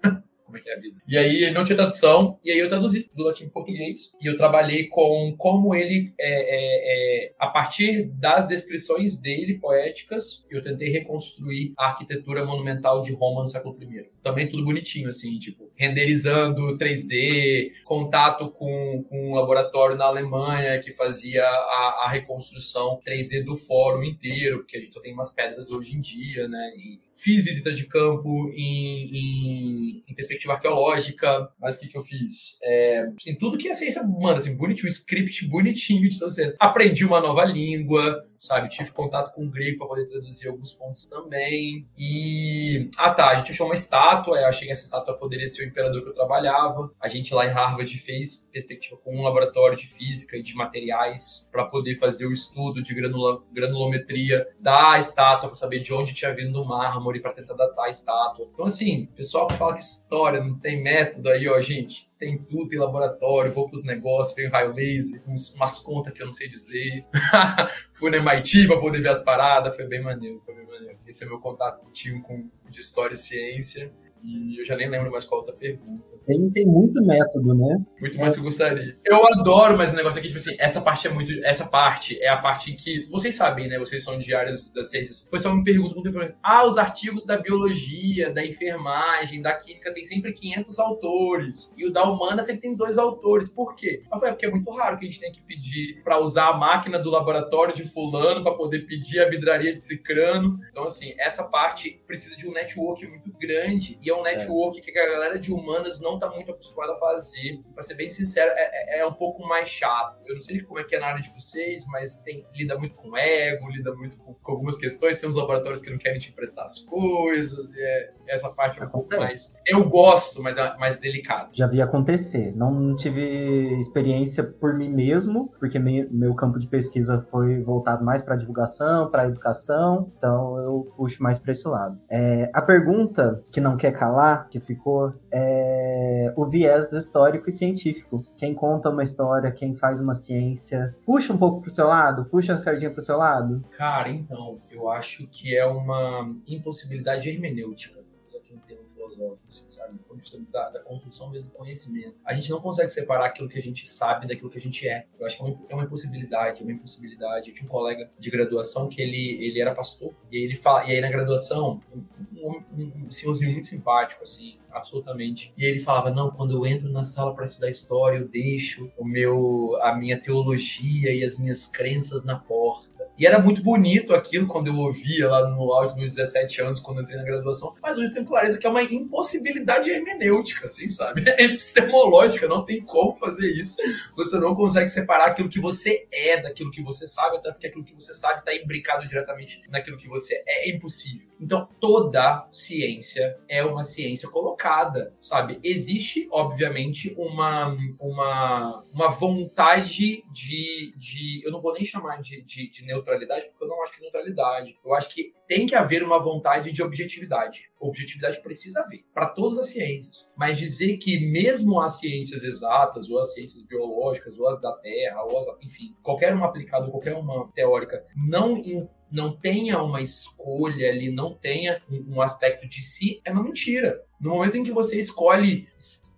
Como é que é a vida. E aí ele não tinha tradução, e aí eu traduzi do latim para português, e eu trabalhei com como ele, é, é, é, a partir das descrições dele, poéticas, eu tentei reconstruir a arquitetura monumental de Roma no século I. Também tudo bonitinho, assim, tipo, renderizando 3D, contato com, com um laboratório na Alemanha que fazia a, a reconstrução 3D do fórum inteiro, porque a gente só tem umas pedras hoje em dia, né? E fiz visita de campo em, em, em perspectiva arqueológica, mas o que, que eu fiz? É, assim, tudo que a ciência, mano, assim, bonitinho, um script bonitinho de ciência. Aprendi uma nova língua, sabe? Tive contato com o grego para poder traduzir alguns pontos também. E. Ah, tá. A gente achou uma estátua. Eu achei que essa estátua poderia ser o imperador que eu trabalhava. A gente lá em Harvard fez perspectiva com um laboratório de física e de materiais para poder fazer o estudo de granula, granulometria da estátua, para saber de onde tinha vindo o mármore, para tentar datar a estátua. Então, assim, pessoal que fala que história não tem método aí, ó, gente tem tudo, tem laboratório, vou para os negócios, veio raio laser, uns, umas contas que eu não sei dizer. Fui na MIT para poder ver as paradas, foi bem maneiro, foi bem maneiro. Esse é meu contato contigo com de história e ciência. E eu já nem lembro mais qual outra pergunta. Tem, tem muito método, né? Muito mais é. que eu gostaria. Eu adoro, mas o negócio aqui, tipo assim, essa parte é muito. Essa parte é a parte em que. Vocês sabem, né? Vocês são de áreas das ciências. O pessoal me pergunta muito ah, os artigos da biologia, da enfermagem, da química tem sempre 500 autores. E o da humana sempre tem dois autores. Por quê? Eu falei, é porque é muito raro que a gente tenha que pedir para usar a máquina do laboratório de fulano para poder pedir a vidraria de cicrano. Então, assim, essa parte precisa de um network muito grande. E é um network é. que a galera de humanas não está muito acostumada a fazer. Para ser bem sincero, é, é, é, um pouco mais chato. Eu não sei como é que é na área de vocês, mas tem, lida muito com ego, lida muito com, com algumas questões. Tem uns laboratórios que não querem te emprestar as coisas, e é, essa parte é um pouco mais. Eu gosto, mas é mais delicado. Já vi acontecer. Não tive experiência por mim mesmo, porque meu campo de pesquisa foi voltado mais para divulgação, para educação, então eu puxo mais para esse lado. É, a pergunta que não quer calar, que ficou, é o viés histórico e científico. Quem conta uma história, quem faz uma ciência, puxa um pouco pro seu lado, puxa a sardinha pro seu lado? Cara, então, eu acho que é uma impossibilidade hermenêutica filosófico, assim, sabe? Da, da, construção mesmo do conhecimento. A gente não consegue separar aquilo que a gente sabe daquilo que a gente é. Eu acho que é uma, é uma impossibilidade, é uma impossibilidade. Eu tinha um colega de graduação que ele, ele era pastor, e ele fala, e aí na graduação, um, um, um senhorzinho muito simpático, assim, absolutamente. E ele falava: "Não, quando eu entro na sala para estudar história, eu deixo o meu a minha teologia e as minhas crenças na porta. E era muito bonito aquilo quando eu ouvia lá no áudio dos 17 anos, quando eu entrei na graduação. Mas hoje eu tenho clareza que é uma impossibilidade hermenêutica, assim, sabe? É epistemológica, não tem como fazer isso. Você não consegue separar aquilo que você é daquilo que você sabe, até porque aquilo que você sabe está imbricado diretamente naquilo que você é. É impossível. Então, toda ciência é uma ciência colocada, sabe? Existe, obviamente, uma, uma, uma vontade de, de. Eu não vou nem chamar de, de, de neutralidade, porque eu não acho que é neutralidade. Eu acho que tem que haver uma vontade de objetividade. Objetividade precisa haver, para todas as ciências. Mas dizer que, mesmo as ciências exatas, ou as ciências biológicas, ou as da Terra, ou as. Enfim, qualquer uma aplicada, qualquer uma teórica, não não tenha uma escolha ali, não tenha um, um aspecto de si, é uma mentira. No momento em que você escolhe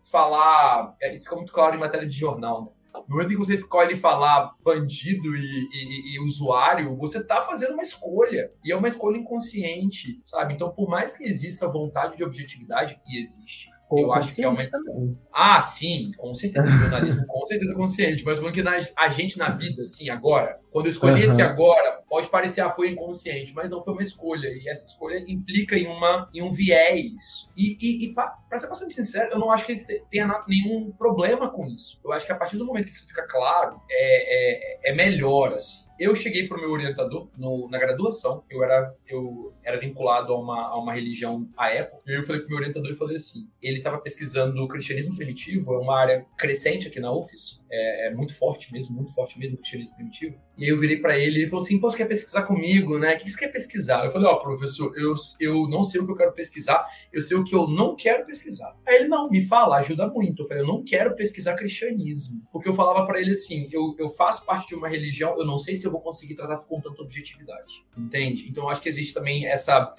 falar, é, isso fica muito claro em matéria de jornal, né? No momento em que você escolhe falar bandido e, e, e, usuário, você tá fazendo uma escolha. E é uma escolha inconsciente, sabe? Então, por mais que exista vontade de objetividade, e existe, eu acho que é uma. Também. Ah, sim, com certeza. jornalismo com certeza consciente. Mas falando que na, a gente na vida, assim, agora, quando eu escolhi uhum. esse agora, pode parecer, ah, foi inconsciente, mas não foi uma escolha. E essa escolha implica em, uma, em um viés. E, e, e para ser bastante sincero, eu não acho que eles tenham nenhum problema com isso. Eu acho que a partir do momento que isso fica claro, é, é, é melhor, assim. Eu cheguei para o meu orientador no, na graduação, eu era, eu era vinculado a uma, a uma religião à época, e eu falei para o meu orientador e falei assim: ele estava pesquisando o cristianismo primitivo, é uma área crescente aqui na UFES, é, é, muito forte mesmo, muito forte mesmo o cristianismo primitivo. E aí eu virei para ele e ele falou assim: pô, você quer pesquisar comigo, né? O que você quer pesquisar? Eu falei: ó, oh, professor, eu, eu não sei o que eu quero pesquisar, eu sei o que eu não quero pesquisar. Aí ele: não, me fala, ajuda muito. Eu falei: eu não quero pesquisar cristianismo. Porque eu falava para ele assim: eu, eu faço parte de uma religião, eu não sei se eu vou conseguir tratar com tanta objetividade. Entende? Então eu acho que existe também essa.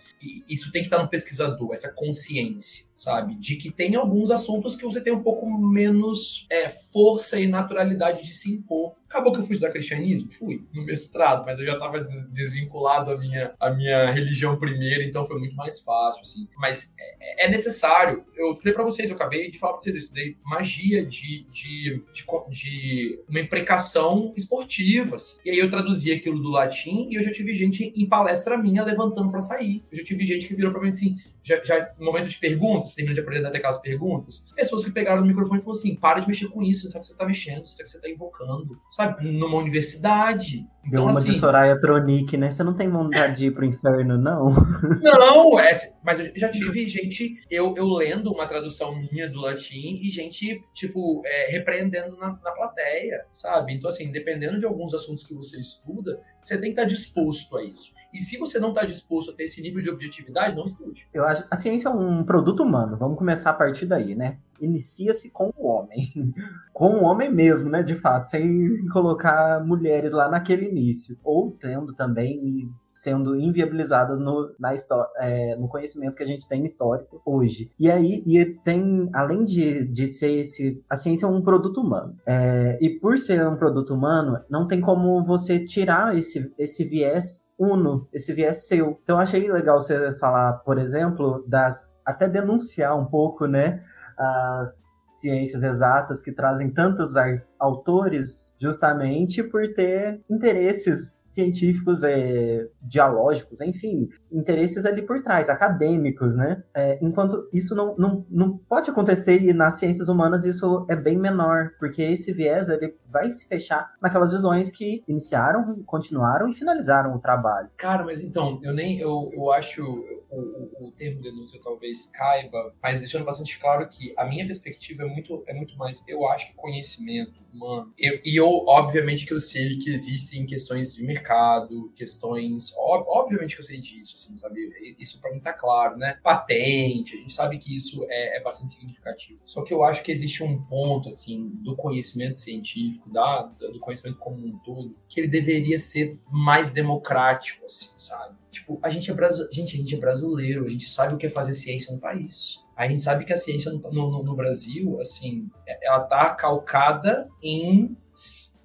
Isso tem que estar no pesquisador, essa consciência, sabe? De que tem alguns assuntos que você tem um pouco menos é, força e naturalidade de se impor Acabou que eu fui estudar cristianismo? Fui, no mestrado, mas eu já estava desvinculado a minha, a minha religião primeiro, então foi muito mais fácil, assim. Mas é, é necessário. Eu falei para vocês, eu acabei de falar para vocês, eu estudei magia de, de, de, de, uma imprecação esportiva. Assim. E aí eu traduzi aquilo do latim e eu já tive gente em palestra minha levantando para sair. Eu já tive gente que virou para mim assim, já, já no momento de perguntas, terminando de apresentar até aquelas perguntas, pessoas que pegaram no microfone e falaram assim: para de mexer com isso, você sabe que você está mexendo, você sabe que você está invocando, sabe? Numa universidade. Então, uma assim, de Soraya Tronic, né? Você não tem vontade de ir pro inferno, não? Não, é, mas eu já tive gente, eu, eu lendo uma tradução minha do latim e gente, tipo, é, repreendendo na, na plateia, sabe? Então, assim, dependendo de alguns assuntos que você estuda, você tem que estar disposto a isso. E se você não está disposto a ter esse nível de objetividade, não estude. Eu acho a ciência é um produto humano. Vamos começar a partir daí, né? Inicia-se com o homem. com o homem mesmo, né? De fato, sem colocar mulheres lá naquele início. Ou tendo também sendo inviabilizadas no, na é, no conhecimento que a gente tem histórico hoje. E aí, e tem, além de, de ser esse, a ciência é um produto humano. É, e por ser um produto humano, não tem como você tirar esse, esse viés uno, esse viés seu. Então, achei legal você falar, por exemplo, das. até denunciar um pouco, né? As ciências exatas que trazem tantos autores justamente por ter interesses científicos, é, dialógicos, enfim, interesses ali por trás, acadêmicos, né? É, enquanto isso não, não, não pode acontecer e nas ciências humanas isso é bem menor, porque esse viés ele vai se fechar naquelas visões que iniciaram, continuaram e finalizaram o trabalho. Cara, mas então, eu nem, eu, eu acho o, o, o termo denúncia talvez caiba, mas deixando bastante claro que a minha perspectiva é muito, é muito mais, eu acho que conhecimento humano, eu, e eu, obviamente que eu sei que existem questões de mercado, questões, ob, obviamente que eu sei disso, assim, sabe, isso para mim tá claro, né, patente, a gente sabe que isso é, é bastante significativo, só que eu acho que existe um ponto, assim, do conhecimento científico, da, do conhecimento como um todo, que ele deveria ser mais democrático, assim, sabe, tipo, a gente é, gente, a gente é brasileiro, a gente sabe o que é fazer ciência no país, a gente sabe que a ciência no, no, no Brasil, assim, ela tá calcada em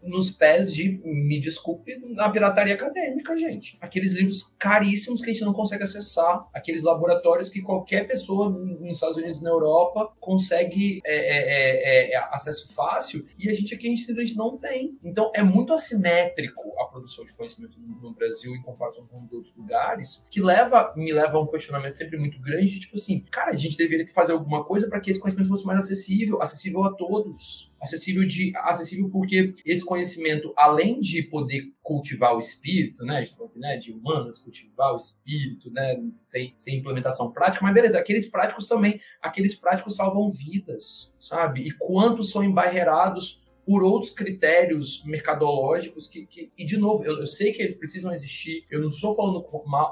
nos pés de, me desculpe, na pirataria acadêmica, gente. Aqueles livros caríssimos que a gente não consegue acessar, aqueles laboratórios que qualquer pessoa nos Estados Unidos na Europa consegue é, é, é, é, acesso fácil e a gente aqui a gente não tem. Então é muito assimétrico a produção de conhecimento no, no Brasil em comparação com outros lugares, que leva me leva a um questionamento sempre muito grande, tipo assim, cara, a gente deveria fazer alguma coisa para que esse conhecimento fosse mais acessível, acessível a todos acessível de acessível porque esse conhecimento além de poder cultivar o espírito né, de, né, de humanas cultivar o espírito né sem, sem implementação prática mas beleza aqueles práticos também aqueles práticos salvam vidas sabe? E quantos são embarreirados por outros critérios mercadológicos que, que e de novo, eu, eu, sei que eles precisam existir, eu não estou falando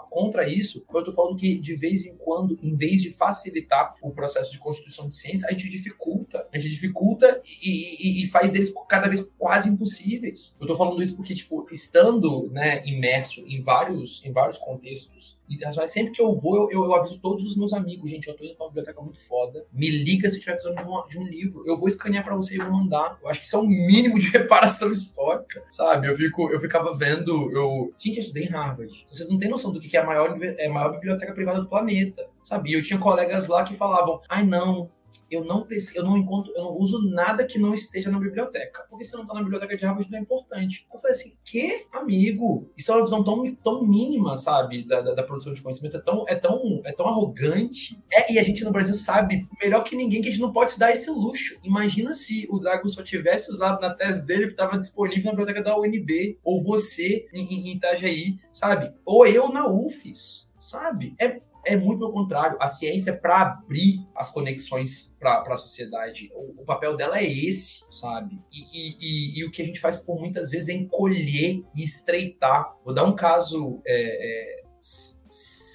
contra isso, mas eu estou falando que de vez em quando, em vez de facilitar o processo de constituição de ciência, a gente dificulta, a gente dificulta e, e, e faz deles cada vez quase impossíveis. Eu estou falando isso porque, tipo, estando, né, imerso em vários, em vários contextos internacionais. Sempre que eu vou, eu, eu, aviso todos os meus amigos, gente, eu tô indo pra uma biblioteca muito foda. Me liga se tiver precisando de um, de um livro. Eu vou escanear para você e vou mandar. Eu acho que isso é um mínimo de reparação histórica, sabe? Eu, fico, eu ficava vendo, eu... Gente, eu estudei em Harvard. Vocês não têm noção do que é a maior, é a maior biblioteca privada do planeta, sabe? E eu tinha colegas lá que falavam, ai não, eu não eu não encontro, eu não uso nada que não esteja na biblioteca. Porque se não está na biblioteca de Harvard não é importante. Eu falei assim, que amigo? Isso é uma visão tão, tão mínima, sabe, da, da, da produção de conhecimento, é tão, é tão, é tão arrogante. É, e a gente no Brasil sabe melhor que ninguém que a gente não pode se dar esse luxo. Imagina se o Dragon só tivesse usado na tese dele que estava disponível na biblioteca da UNB, ou você em, em Itajaí, sabe? Ou eu na UFES sabe? É, é muito pelo contrário. A ciência, é para abrir as conexões para a sociedade, o, o, papel dela é esse, sabe? E, e, e, e, o que a gente faz por muitas vezes é encolher e estreitar. Vou dar um caso. É, é,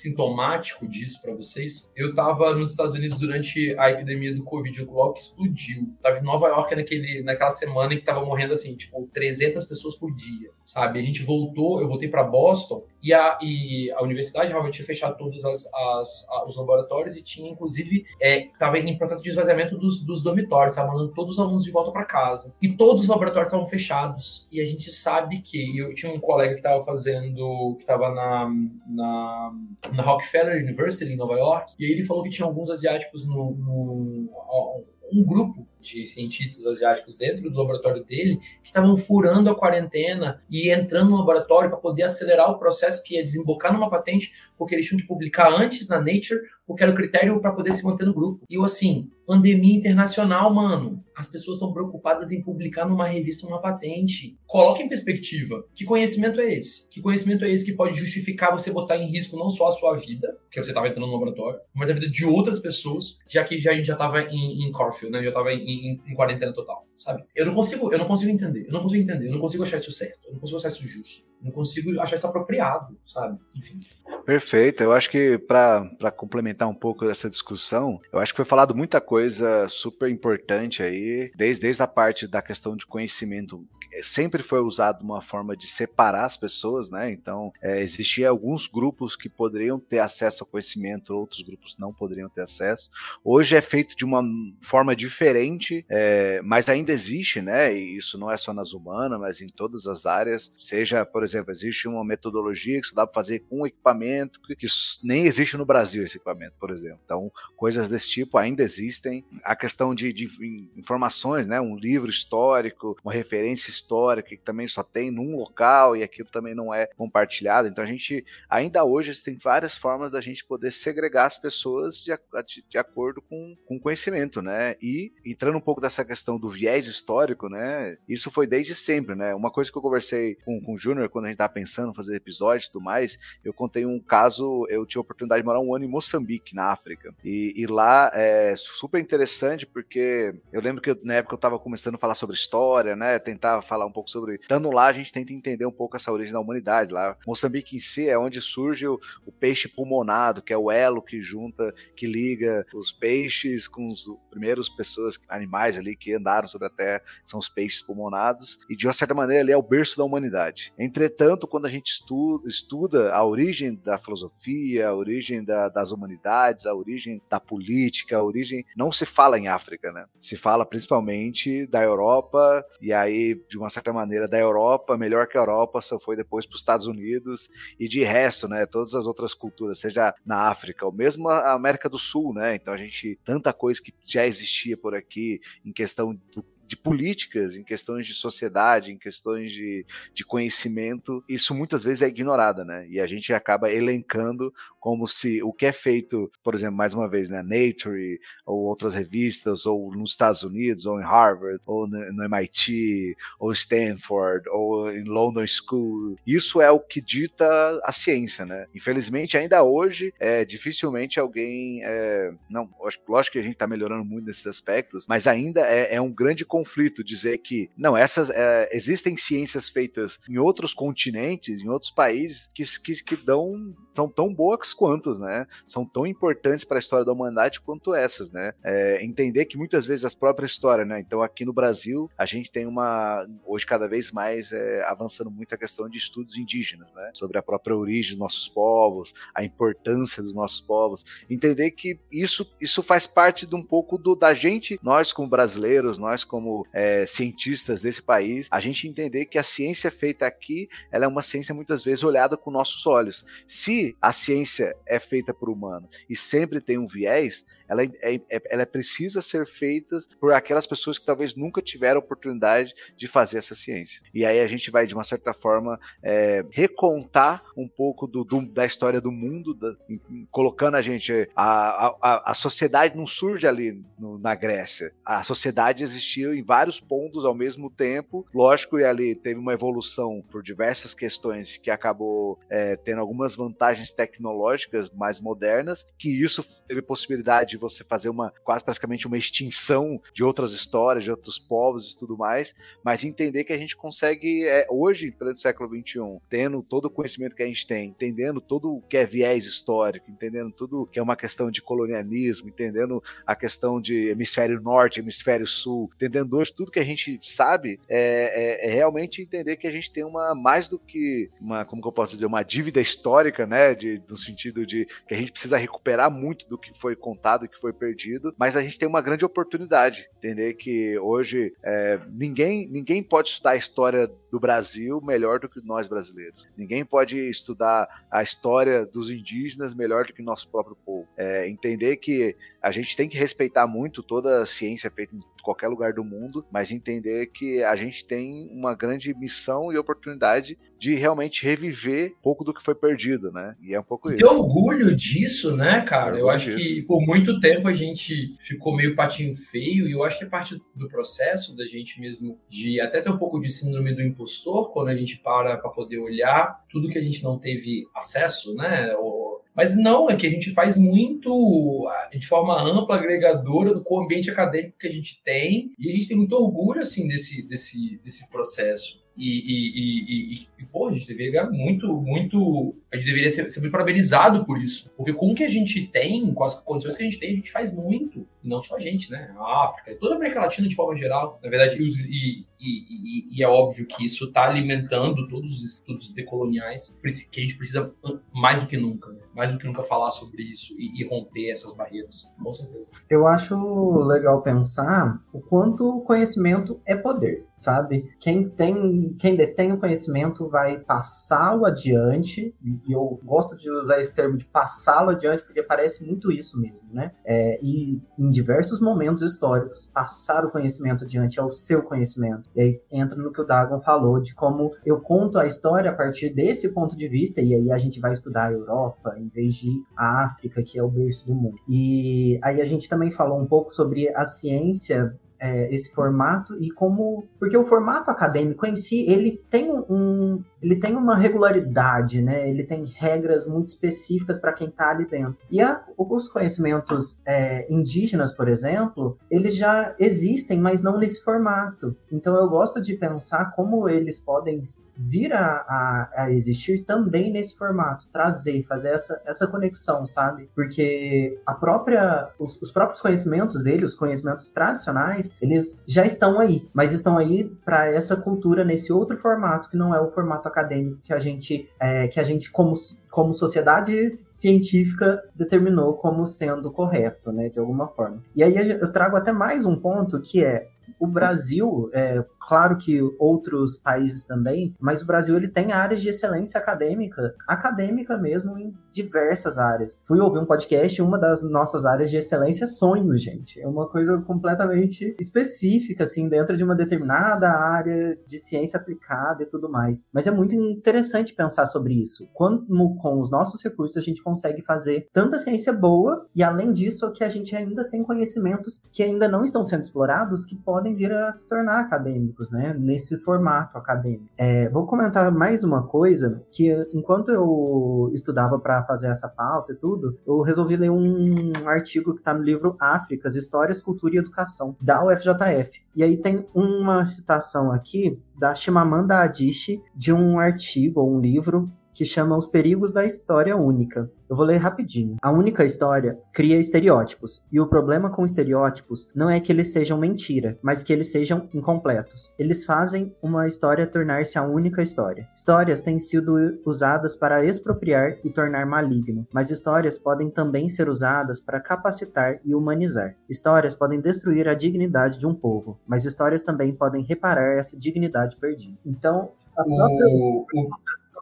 sintomático disso para vocês. Eu estava nos Estados Unidos durante a epidemia do Covid, o bloco explodiu. Tava em Nova York naquele, naquela semana em que tava morrendo assim, tipo, 300 pessoas por dia, sabe? A gente voltou, eu voltei para Boston e a, e a universidade realmente tinha fechado todos as, as, os laboratórios e tinha, inclusive, é, em processo de esvaziamento dos, dos dormitórios, estava mandando todos os alunos de volta para casa. E todos os laboratórios estavam fechados. E a gente sabe que eu tinha um colega que estava fazendo, que estava na, na na Rockefeller University, em Nova York, e aí ele falou que tinha alguns asiáticos no, no um grupo de cientistas asiáticos dentro do laboratório dele que estavam furando a quarentena e entrando no laboratório para poder acelerar o processo que ia desembocar numa patente, porque eles tinham que publicar antes na Nature, porque era o critério para poder se manter no grupo. E eu assim, pandemia internacional, mano. As pessoas estão preocupadas em publicar numa revista uma patente. Coloca em perspectiva. Que conhecimento é esse? Que conhecimento é esse que pode justificar você botar em risco não só a sua vida, que você estava entrando no laboratório, mas a vida de outras pessoas, já que já, a gente já estava em, em né? Já estava em, em, em, quarentena total, sabe? Eu não consigo, eu não consigo entender. Eu não consigo entender. Eu não consigo achar isso certo. Eu não consigo achar isso justo. Eu não consigo achar isso apropriado, sabe? Enfim. Perfeito. Eu acho que para complementar um pouco dessa discussão, eu acho que foi falado muita coisa super importante aí, desde, desde a parte da questão de conhecimento sempre foi usado uma forma de separar as pessoas, né? Então, é, existia alguns grupos que poderiam ter acesso ao conhecimento, outros grupos não poderiam ter acesso. Hoje é feito de uma forma diferente, é, mas ainda existe, né? E isso não é só nas humanas, mas em todas as áreas. Seja, por exemplo, existe uma metodologia que só dá para fazer com um equipamento que, que nem existe no Brasil esse equipamento, por exemplo. Então, coisas desse tipo ainda existem. A questão de, de informações, né? Um livro histórico, uma referência histórica histórica que também só tem num local e aquilo também não é compartilhado. Então a gente, ainda hoje, tem várias formas da gente poder segregar as pessoas de, de, de acordo com, conhecimento, né? E entrando um pouco dessa questão do viés histórico, né? Isso foi desde sempre, né? Uma coisa que eu conversei com, com o Júnior quando a gente estava pensando em fazer episódio e tudo mais, eu contei um caso, eu tive a oportunidade de morar um ano em Moçambique, na África. E, e lá é super interessante porque eu lembro que eu, na época eu estava começando a falar sobre história, né? Tentar falar um pouco sobre. Estando lá, a gente tenta entender um pouco essa origem da humanidade. Lá, Moçambique em si é onde surge o, o peixe pulmonado, que é o elo que junta, que liga os peixes com os primeiros pessoas, animais ali que andaram sobre a Terra, são os peixes pulmonados, e de uma certa maneira ele é o berço da humanidade. Entretanto, quando a gente estuda, estuda a origem da filosofia, a origem da, das humanidades, a origem da política, a origem. Não se fala em África, né? Se fala principalmente da Europa, e aí, de uma certa maneira, da Europa, melhor que a Europa, só foi depois para os Estados Unidos e de resto, né? Todas as outras culturas, seja na África ou mesmo a América do Sul, né? Então a gente, tanta coisa que já existia por aqui em questão do de políticas, em questões de sociedade, em questões de, de conhecimento, isso muitas vezes é ignorada, né? E a gente acaba elencando como se o que é feito, por exemplo, mais uma vez, né, Nature ou outras revistas, ou nos Estados Unidos, ou em Harvard, ou no MIT, ou Stanford, ou em London School, isso é o que dita a ciência, né? Infelizmente, ainda hoje, é, dificilmente alguém, é, não, lógico que a gente está melhorando muito nesses aspectos, mas ainda é, é um grande conflito conflito dizer que, não, essas é, existem ciências feitas em outros continentes, em outros países, que, que, que dão são tão boas quanto, né? São tão importantes para a história da humanidade quanto essas, né? É, entender que muitas vezes as próprias histórias, né? Então aqui no Brasil a gente tem uma hoje cada vez mais é, avançando muito a questão de estudos indígenas, né? Sobre a própria origem dos nossos povos, a importância dos nossos povos, entender que isso isso faz parte de um pouco do da gente, nós como brasileiros, nós como é, cientistas desse país, a gente entender que a ciência feita aqui, ela é uma ciência muitas vezes olhada com nossos olhos. Se a ciência é feita por humano e sempre tem um viés, ela, é, é, é, ela precisa ser feita por aquelas pessoas que talvez nunca tiveram oportunidade de fazer essa ciência. E aí a gente vai, de uma certa forma, é, recontar um pouco do, do, da história do mundo, da, colocando a gente. A, a, a sociedade não surge ali no, na Grécia. A sociedade existiu em vários pontos ao mesmo tempo. Lógico, e ali teve uma evolução por diversas questões que acabou é, tendo algumas vantagens tecnológicas mais modernas, que isso teve possibilidade você fazer uma quase praticamente uma extinção de outras histórias, de outros povos e tudo mais, mas entender que a gente consegue, é, hoje, pleno século XXI, tendo todo o conhecimento que a gente tem, entendendo tudo o que é viés histórico, entendendo tudo que é uma questão de colonialismo, entendendo a questão de hemisfério norte, hemisfério sul, entendendo hoje tudo que a gente sabe, é, é, é realmente entender que a gente tem uma mais do que uma, como que eu posso dizer, uma dívida histórica, né, de, no sentido de que a gente precisa recuperar muito do que foi contado que foi perdido, mas a gente tem uma grande oportunidade, entender que hoje é, ninguém, ninguém pode estudar a história do Brasil melhor do que nós brasileiros. Ninguém pode estudar a história dos indígenas melhor do que nosso próprio povo. É, entender que a gente tem que respeitar muito toda a ciência feita em qualquer lugar do mundo, mas entender que a gente tem uma grande missão e oportunidade de realmente reviver um pouco do que foi perdido, né? E é um pouco e isso. Ter orgulho disso, né, cara? Eu acho disso. que por muito tempo a gente ficou meio patinho feio e eu acho que é parte do processo da gente mesmo de até ter um pouco de síndrome do impostor quando a gente para para poder olhar tudo que a gente não teve acesso, né? Ou, mas não, é que a gente faz muito de forma ampla, agregadora do ambiente acadêmico que a gente tem, e a gente tem muito orgulho assim desse, desse, desse processo. E, e, e, e, pô, a gente deveria muito, muito. A gente deveria ser, ser parabenizado por isso. Porque com o que a gente tem, com as condições que a gente tem, a gente faz muito. E não só a gente, né? A África, toda a América Latina de forma geral. Na verdade, e, e é óbvio que isso está alimentando todos os estudos decoloniais, que a gente precisa mais do que nunca, né? mais do que nunca falar sobre isso e, romper essas barreiras. Com certeza. Eu acho legal pensar o quanto conhecimento é poder sabe? Quem tem, quem detém o conhecimento vai passá-lo adiante, e eu gosto de usar esse termo de passá-lo adiante porque parece muito isso mesmo, né? É, e em diversos momentos históricos, passar o conhecimento adiante é o seu conhecimento. E aí entra no que o Dagon falou de como eu conto a história a partir desse ponto de vista, e aí a gente vai estudar a Europa em vez de a África, que é o berço do mundo. E aí a gente também falou um pouco sobre a ciência é, esse formato e como porque o formato acadêmico em si ele tem um, ele tem uma regularidade, né? Ele tem regras muito específicas para quem está ali dentro. E a, os conhecimentos é, indígenas, por exemplo, eles já existem, mas não nesse formato. Então eu gosto de pensar como eles podem vir a, a, a, existir também nesse formato, trazer, fazer essa, essa conexão, sabe? Porque a própria, os, os próprios conhecimentos dele, os conhecimentos tradicionais, eles já estão aí, mas estão aí para essa cultura nesse outro formato que não é o formato acadêmico que a gente, é, que a gente como, como sociedade científica determinou como sendo correto, né, de alguma forma. E aí eu trago até mais um ponto que é o Brasil, é, claro que outros países também, mas o Brasil ele tem áreas de excelência acadêmica, acadêmica mesmo em diversas áreas. Fui ouvir um podcast, uma das nossas áreas de excelência é sonho, gente. É uma coisa completamente específica, assim, dentro de uma determinada área de ciência aplicada e tudo mais. Mas é muito interessante pensar sobre isso. Como com os nossos recursos a gente consegue fazer tanta ciência boa e além disso que a gente ainda tem conhecimentos que ainda não estão sendo explorados que podem podem vir a se tornar acadêmicos, né? Nesse formato acadêmico. É, vou comentar mais uma coisa que enquanto eu estudava para fazer essa pauta e tudo, eu resolvi ler um artigo que está no livro Áfricas, Histórias, Cultura e Educação, da UFJF. E aí tem uma citação aqui da Chimamanda Adichie de um artigo ou um livro que chama Os Perigos da História Única. Eu vou ler rapidinho. A única história cria estereótipos, e o problema com estereótipos não é que eles sejam mentira, mas que eles sejam incompletos. Eles fazem uma história tornar-se a única história. Histórias têm sido usadas para expropriar e tornar maligno, mas histórias podem também ser usadas para capacitar e humanizar. Histórias podem destruir a dignidade de um povo, mas histórias também podem reparar essa dignidade perdida. Então, a própria... o,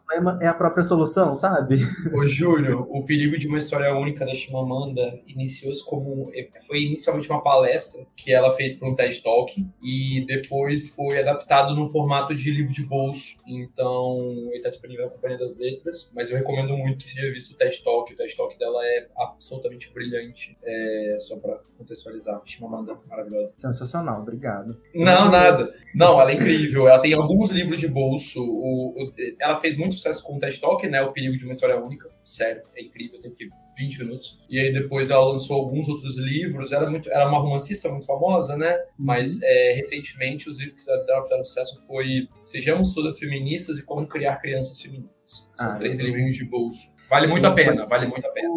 problema é a própria solução, sabe? Ô, Júlio, o perigo de uma história única da Chimamanda iniciou-se como. Foi inicialmente uma palestra que ela fez para um TED Talk e depois foi adaptado no formato de livro de bolso. Então, ele está disponível na Companhia das Letras, mas eu recomendo muito que seja visto o TED Talk. O TED Talk dela é absolutamente brilhante. É, só para contextualizar. Chimamanda, maravilhosa. Sensacional, obrigado. Não, nada. Não, ela é incrível. Ela tem alguns livros de bolso. O, ela fez muito sucesso com o TED Talk, né? O perigo de uma história única. Sério, é incrível, tem que 20 minutos. E aí depois ela lançou alguns outros livros. Ela, é muito, era uma romancista muito famosa, né? Uhum. Mas é, recentemente os livros que dela fizeram sucesso foi Sejamos Todas Feministas e Como Criar Crianças Feministas. São ah, três livrinhos de bolso. Vale muito a pena, vale muito a pena.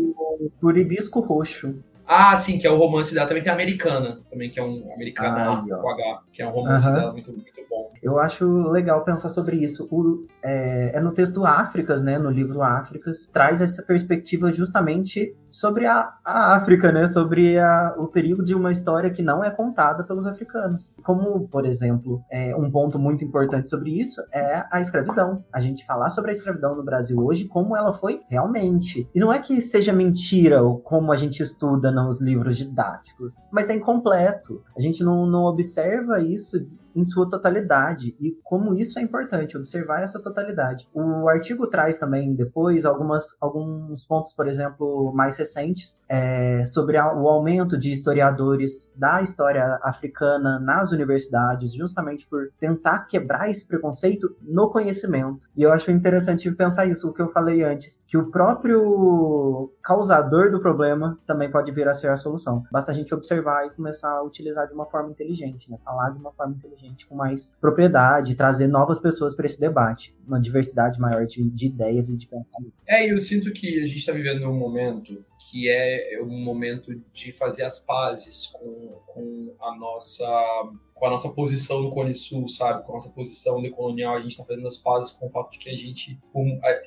O Hibisco Roxo. Ah, sim, que é o romance dela. Também tem a Americana, também, que é um Americana ah, com H, que é um romance uhum. dela muito, muito bom. Eu acho legal pensar sobre isso. O, é, é, no texto Áfricas, né, no livro Áfricas, traz essa perspectiva justamente sobre a, a África, né, sobre a, o perigo de uma história que não é contada pelos africanos. Como, por exemplo, é, um ponto muito importante sobre isso é a escravidão. A gente falar sobre a escravidão no Brasil hoje, como ela foi realmente. E não é que seja mentira ou como a gente estuda nos livros didáticos, mas é incompleto. A gente não, não observa isso em sua totalidade e como isso é importante, observar essa totalidade. O artigo traz também depois algumas, alguns pontos, por exemplo, mais recentes, é, sobre a, o aumento de historiadores da história africana nas universidades, justamente por tentar quebrar esse preconceito no conhecimento. E eu acho interessante pensar isso, o que eu falei antes, que o próprio causador do problema também pode vir a ser a solução. Basta a gente observar e começar a utilizar de uma forma inteligente, né? falar de uma forma inteligente gente com mais propriedade, trazer novas pessoas para esse debate, uma diversidade maior de, de ideias e de pensamento. É, eu sinto que a gente está vivendo um momento que é um momento de fazer as pazes com, com a nossa com a nossa posição no Cone Sul, sabe? Com a nossa posição decolonial, a gente está fazendo as pazes com o fato de que a gente,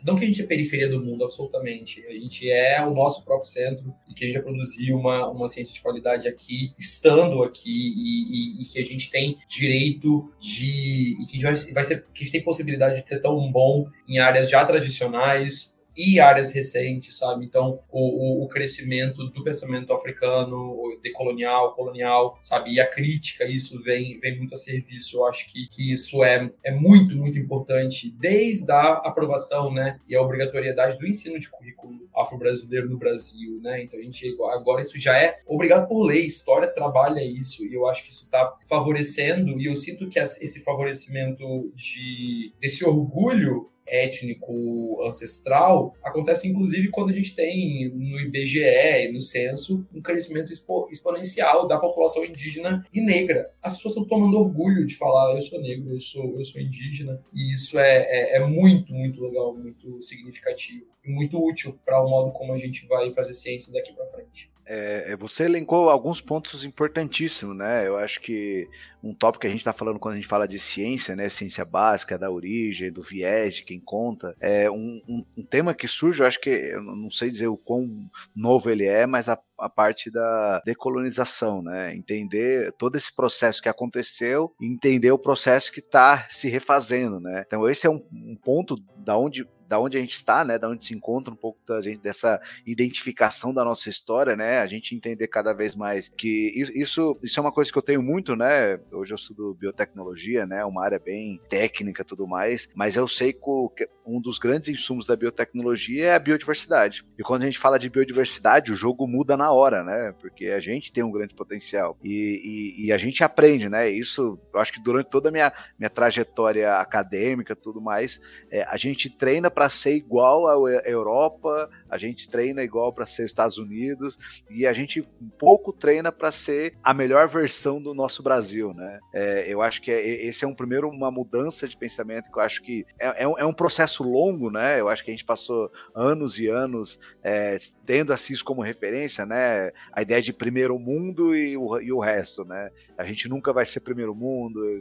não que a gente é periferia do mundo, absolutamente, a gente é o nosso próprio centro e que a gente já produziu uma, uma ciência de qualidade aqui, estando aqui e, e, e que a gente tem direito de e que a gente vai, vai ser que a gente tem possibilidade de ser tão bom em áreas já tradicionais e áreas recentes, sabe? Então, o, o, crescimento do pensamento africano, decolonial, colonial, sabe? E a crítica, isso vem, vem muito a serviço. Eu acho que, que isso é, é muito, muito importante, desde a aprovação, né? E a obrigatoriedade do ensino de currículo afro-brasileiro no Brasil, né? Então, a gente agora isso já é obrigado por lei, história trabalha isso, e eu acho que isso está favorecendo, e eu sinto que esse favorecimento de, desse orgulho étnico ancestral acontece inclusive quando a gente tem no IBGE e no censo um crescimento expo exponencial da população indígena e negra. As pessoas estão tomando orgulho de falar eu sou negro, eu sou, eu sou indígena e isso é, é, é muito, muito legal, muito significativo e muito útil para o modo como a gente vai fazer ciência daqui para frente. É, é, você elencou alguns pontos importantíssimos, né? Eu acho que um tópico que a gente está falando quando a gente fala de ciência, né? Ciência básica, da origem, do viés, de quem conta. É um, um, um tema que surge, eu acho que, eu não sei dizer o quão novo ele é, mas a, a parte da decolonização, né? Entender todo esse processo que aconteceu entender o processo que está se refazendo, né? Então esse é um, um ponto da onde da onde a gente está, né, da onde se encontra um pouco da gente, dessa identificação da nossa história, né, a gente entender cada vez mais que isso, isso é uma coisa que eu tenho muito, né, hoje eu estudo biotecnologia, né, uma área bem técnica tudo mais, mas eu sei que um dos grandes insumos da biotecnologia é a biodiversidade. E quando a gente fala de biodiversidade, o jogo muda na hora, né, porque a gente tem um grande potencial e, e, e a gente aprende, né, isso eu acho que durante toda a minha, minha trajetória acadêmica tudo mais, é, a gente treina para ser igual à Europa, a gente treina igual para ser Estados Unidos e a gente pouco treina para ser a melhor versão do nosso Brasil, né? É, eu acho que é, esse é um primeiro uma mudança de pensamento que eu acho que é, é, um, é um processo longo, né? Eu acho que a gente passou anos e anos é, tendo a CIS como referência, né? A ideia de primeiro mundo e o, e o resto, né? A gente nunca vai ser primeiro mundo,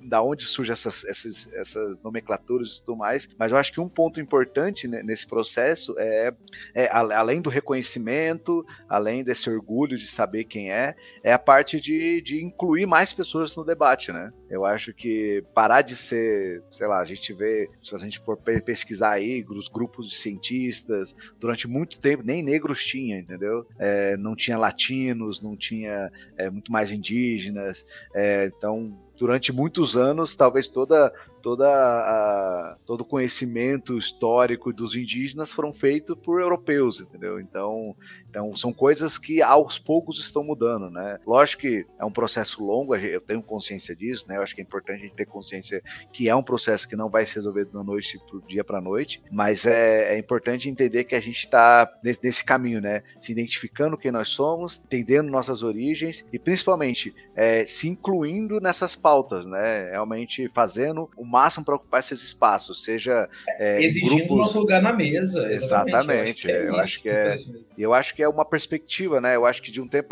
da onde surgem essas, essas, essas nomenclaturas e tudo mais, mas eu acho que um ponto importante nesse processo é é, além do reconhecimento, além desse orgulho de saber quem é, é a parte de, de incluir mais pessoas no debate, né? Eu acho que parar de ser, sei lá, a gente vê, se a gente for pesquisar aí, os grupos de cientistas, durante muito tempo nem negros tinha, entendeu? É, não tinha latinos, não tinha é, muito mais indígenas, é, então durante muitos anos, talvez toda toda a, todo o conhecimento histórico dos indígenas foram feitos por europeus, entendeu? Então, então são coisas que aos poucos estão mudando, né? Lógico que é um processo longo, eu tenho consciência disso, né? Eu acho que é importante a gente ter consciência que é um processo que não vai se resolver da noite pro dia para noite, mas é, é, importante entender que a gente está nesse, nesse, caminho, né? Se identificando quem nós somos, entendendo nossas origens e principalmente é, se incluindo nessas pautas, né? Realmente fazendo o máximo para ocupar esses espaços, seja é, exigindo grupos... nosso lugar na mesa. Exatamente. Eu acho que é, eu acho que é uma perspectiva, né? Eu acho que de um tempo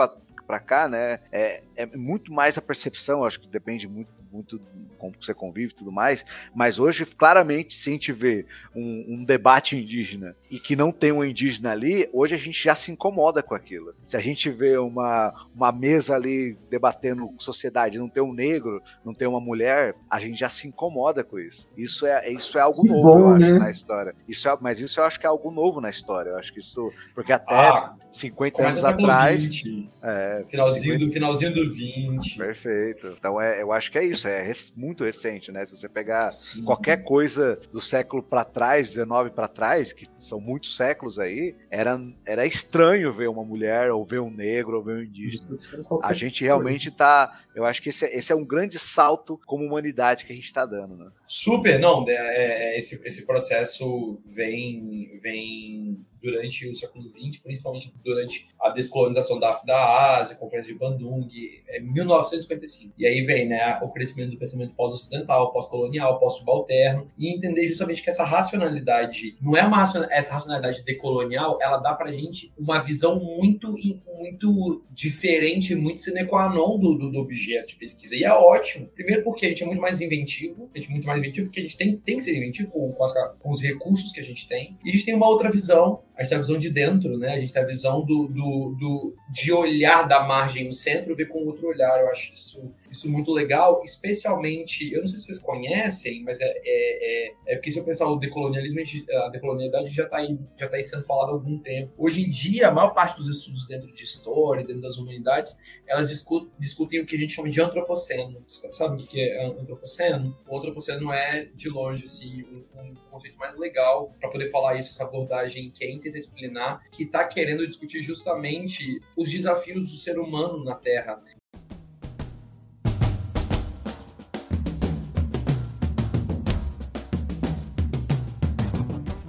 para cá, né, é, é muito mais a percepção, acho que depende muito muito como você convive e tudo mais, mas hoje, claramente, se a gente vê um, um, debate indígena e que não tem um indígena ali, hoje a gente já se incomoda com aquilo. Se a gente vê uma, uma mesa ali debatendo sociedade, não tem um negro, não tem uma mulher, a gente já se incomoda com isso. Isso é, isso é algo que novo, bom, eu acho, né? na história. Isso é, mas isso eu acho que é algo novo na história. Eu acho que isso. Porque até ah, 50 anos atrás. 20, é, finalzinho, 50... do, finalzinho do 20. Perfeito. Então é, eu acho que é isso é muito recente, né? Se você pegar Sim. qualquer coisa do século para trás, 19 para trás, que são muitos séculos aí, era, era estranho ver uma mulher, ou ver um negro, ou ver um indígena. A gente realmente tá. Eu acho que esse, é, esse é um grande salto como humanidade que a gente está dando, né? Super, não. É, é, esse, esse processo vem, vem durante o século XX, principalmente durante a descolonização da, da Ásia, a Conferência de Bandung, é 1955. E aí vem né, o crescimento do pensamento pós-ocidental, pós-colonial, pós-subalterno, e entender justamente que essa racionalidade, não é uma essa racionalidade decolonial, ela dá pra gente uma visão muito, muito diferente, muito sine qua non do, do, do objeto de pesquisa. E é ótimo. Primeiro porque a gente é muito mais inventivo, a gente é muito mais inventivo porque a gente tem, tem que ser inventivo com, com, as, com os recursos que a gente tem, e a gente tem uma outra visão a gente tem a visão de dentro, né? A gente tem a visão do, do, do, de olhar da margem no centro, ver com outro olhar. Eu acho isso, isso muito legal, especialmente, eu não sei se vocês conhecem, mas é, é, é, é porque se eu pensar o decolonialismo, a decolonialidade já está aí, já tá aí sendo falado há algum tempo. Hoje em dia, a maior parte dos estudos dentro de história, dentro das humanidades, elas discutem, discutem o que a gente chama de antropoceno. Sabe o que é antropoceno? O antropoceno é, de longe, assim, um, um conceito mais legal para poder falar isso, essa abordagem que é interdisciplinar, que está querendo discutir justamente os desafios do ser humano na Terra.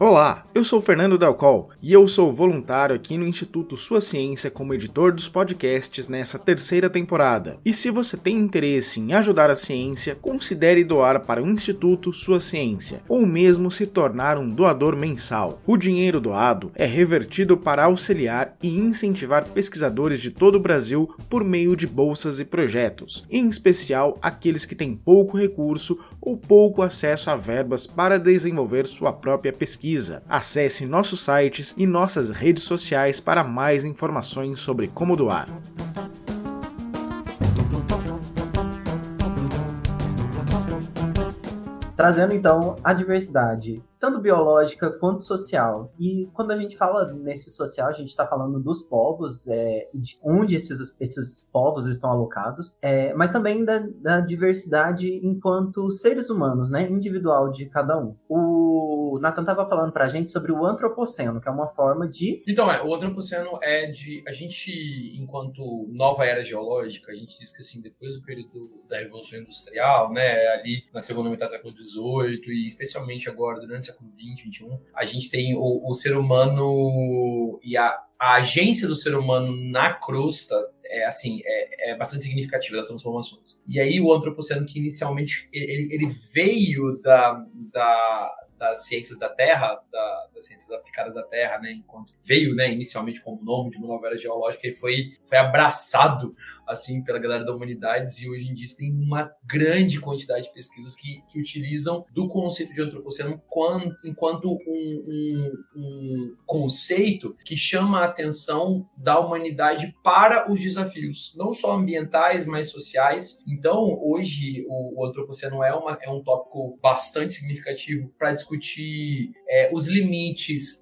Olá, eu sou Fernando Dalcol e eu sou voluntário aqui no Instituto Sua Ciência como editor dos podcasts nessa terceira temporada. E se você tem interesse em ajudar a ciência, considere doar para o Instituto Sua Ciência ou mesmo se tornar um doador mensal. O dinheiro doado é revertido para auxiliar e incentivar pesquisadores de todo o Brasil por meio de bolsas e projetos, em especial aqueles que têm pouco recurso ou pouco acesso a verbas para desenvolver sua própria pesquisa pesquisa. Acesse nossos sites e nossas redes sociais para mais informações sobre como doar. Trazendo então a diversidade tanto biológica quanto social. E quando a gente fala nesse social, a gente está falando dos povos, é, de onde esses, esses povos estão alocados, é, mas também da, da diversidade enquanto seres humanos, né, individual de cada um. O Nathan estava falando para a gente sobre o antropoceno, que é uma forma de. Então, é, o antropoceno é de. A gente, enquanto nova era geológica, a gente diz que assim, depois do período da Revolução Industrial, né, ali na segunda metade do século XVIII e especialmente agora durante século XX, XXI, a gente tem o, o ser humano e a, a agência do ser humano na crosta é assim é, é, bastante significativa das transformações. E aí o antropoceno que inicialmente ele, ele veio da, da das ciências da Terra, da, das ciências aplicadas da Terra, né, enquanto veio, né, inicialmente como nome de uma novela geológica, e foi, foi abraçado assim pela galera da humanidades e hoje em dia tem uma grande quantidade de pesquisas que, que utilizam do conceito de antropoceno quando, enquanto um, um, um, conceito que chama a atenção da humanidade para os desafios, não só ambientais, mas sociais. Então, hoje, o, o antropoceno é, uma, é um tópico bastante significativo para discutir é, os limites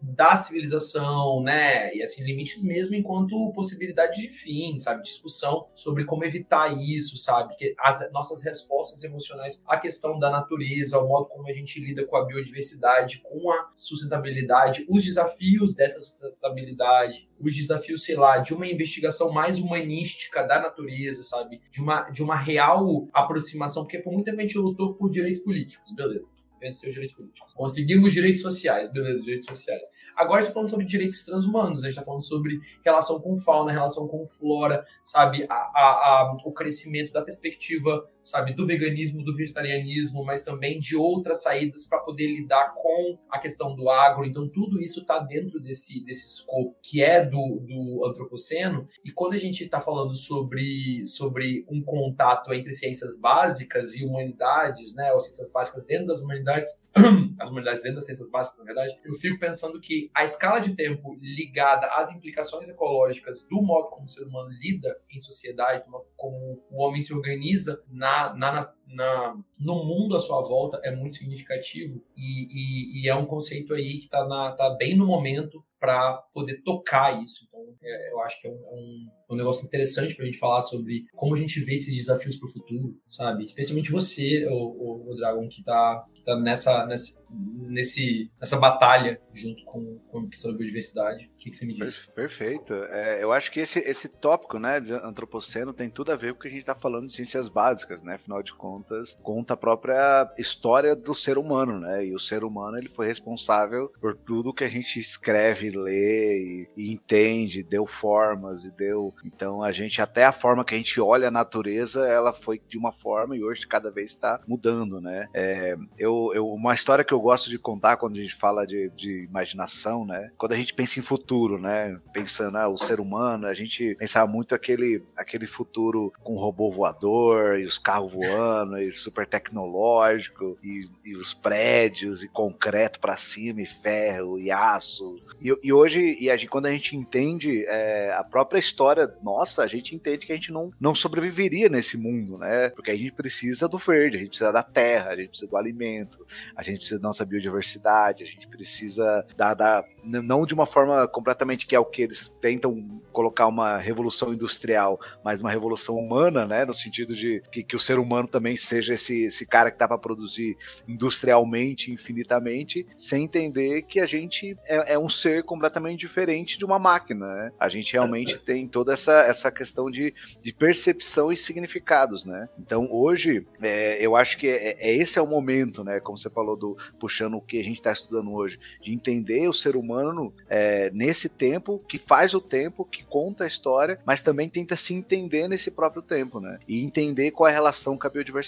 da civilização, né? E assim, limites mesmo enquanto possibilidade de fim, sabe? Discussão sobre como evitar isso, sabe? Que as nossas respostas emocionais à questão da natureza, o modo como a gente lida com a biodiversidade, com a sustentabilidade, os desafios dessa sustentabilidade, os desafios, sei lá, de uma investigação mais humanística da natureza, sabe? De uma, de uma real aproximação, porque por muito tempo a gente lutou por direitos políticos, beleza venceu os direitos políticos. Conseguimos direitos sociais, beleza, direitos sociais. Agora a gente está falando sobre direitos transhumanos, a gente está falando sobre relação com fauna, relação com flora, sabe? A, a, a, o crescimento da perspectiva sabe, do veganismo, do vegetarianismo, mas também de outras saídas para poder lidar com a questão do agro. Então, tudo isso está dentro desse, desse escopo que é do, do antropoceno. E quando a gente está falando sobre, sobre um contato entre ciências básicas e humanidades, né, ou ciências básicas dentro das humanidades, as humanidades dentro das ciências básicas, na verdade, eu fico pensando que a escala de tempo ligada às implicações ecológicas do modo como o ser humano lida em sociedade, como o homem se organiza na, na, na, no mundo à sua volta é muito significativo e, e, e é um conceito aí que está tá bem no momento para poder tocar isso. Então, é, eu acho que é um, é um, um negócio interessante para a gente falar sobre como a gente vê esses desafios para o futuro, sabe? Especialmente você, o, o, o Dragon, que está tá nessa, nessa, nesse, nessa batalha junto com, com a questão da biodiversidade. O que, que você me diz? Perfeito. É, eu acho que esse, esse tópico né, de antropoceno tem tudo a ver com o que a gente está falando de ciências básicas, né? Afinal de contas, conta a própria história do ser humano, né? E o ser humano ele foi responsável por tudo que a gente escreve, lê e, e entende, deu formas e deu. Então a gente, até a forma que a gente olha a natureza, ela foi de uma forma e hoje cada vez está mudando, né? É, eu eu, uma história que eu gosto de contar quando a gente fala de, de imaginação, né? Quando a gente pensa em futuro, né? Pensando, ah, o ser humano, a gente pensava muito aquele, aquele futuro com robô voador e os carros voando e super tecnológico e, e os prédios e concreto para cima e ferro e aço. E, e hoje, e a gente, quando a gente entende é, a própria história nossa, a gente entende que a gente não, não sobreviveria nesse mundo, né? Porque a gente precisa do verde, a gente precisa da terra, a gente precisa do alimento a gente precisa da nossa biodiversidade, a gente precisa da, da não de uma forma completamente que é o que eles tentam colocar uma revolução industrial, mas uma revolução humana, né, no sentido de que, que o ser humano também seja esse, esse cara que dá para produzir industrialmente, infinitamente, sem entender que a gente é, é, um ser completamente diferente de uma máquina, né? A gente realmente tem toda essa, essa questão de, de percepção e significados, né? Então hoje é, eu acho que é, é, esse é o momento, né? Como você falou do puxando o que a gente está estudando hoje, de entender o ser humano é, nesse tempo que faz o tempo, que conta a história, mas também tenta se entender nesse próprio tempo, né? E entender qual é a relação com a biodiversidade.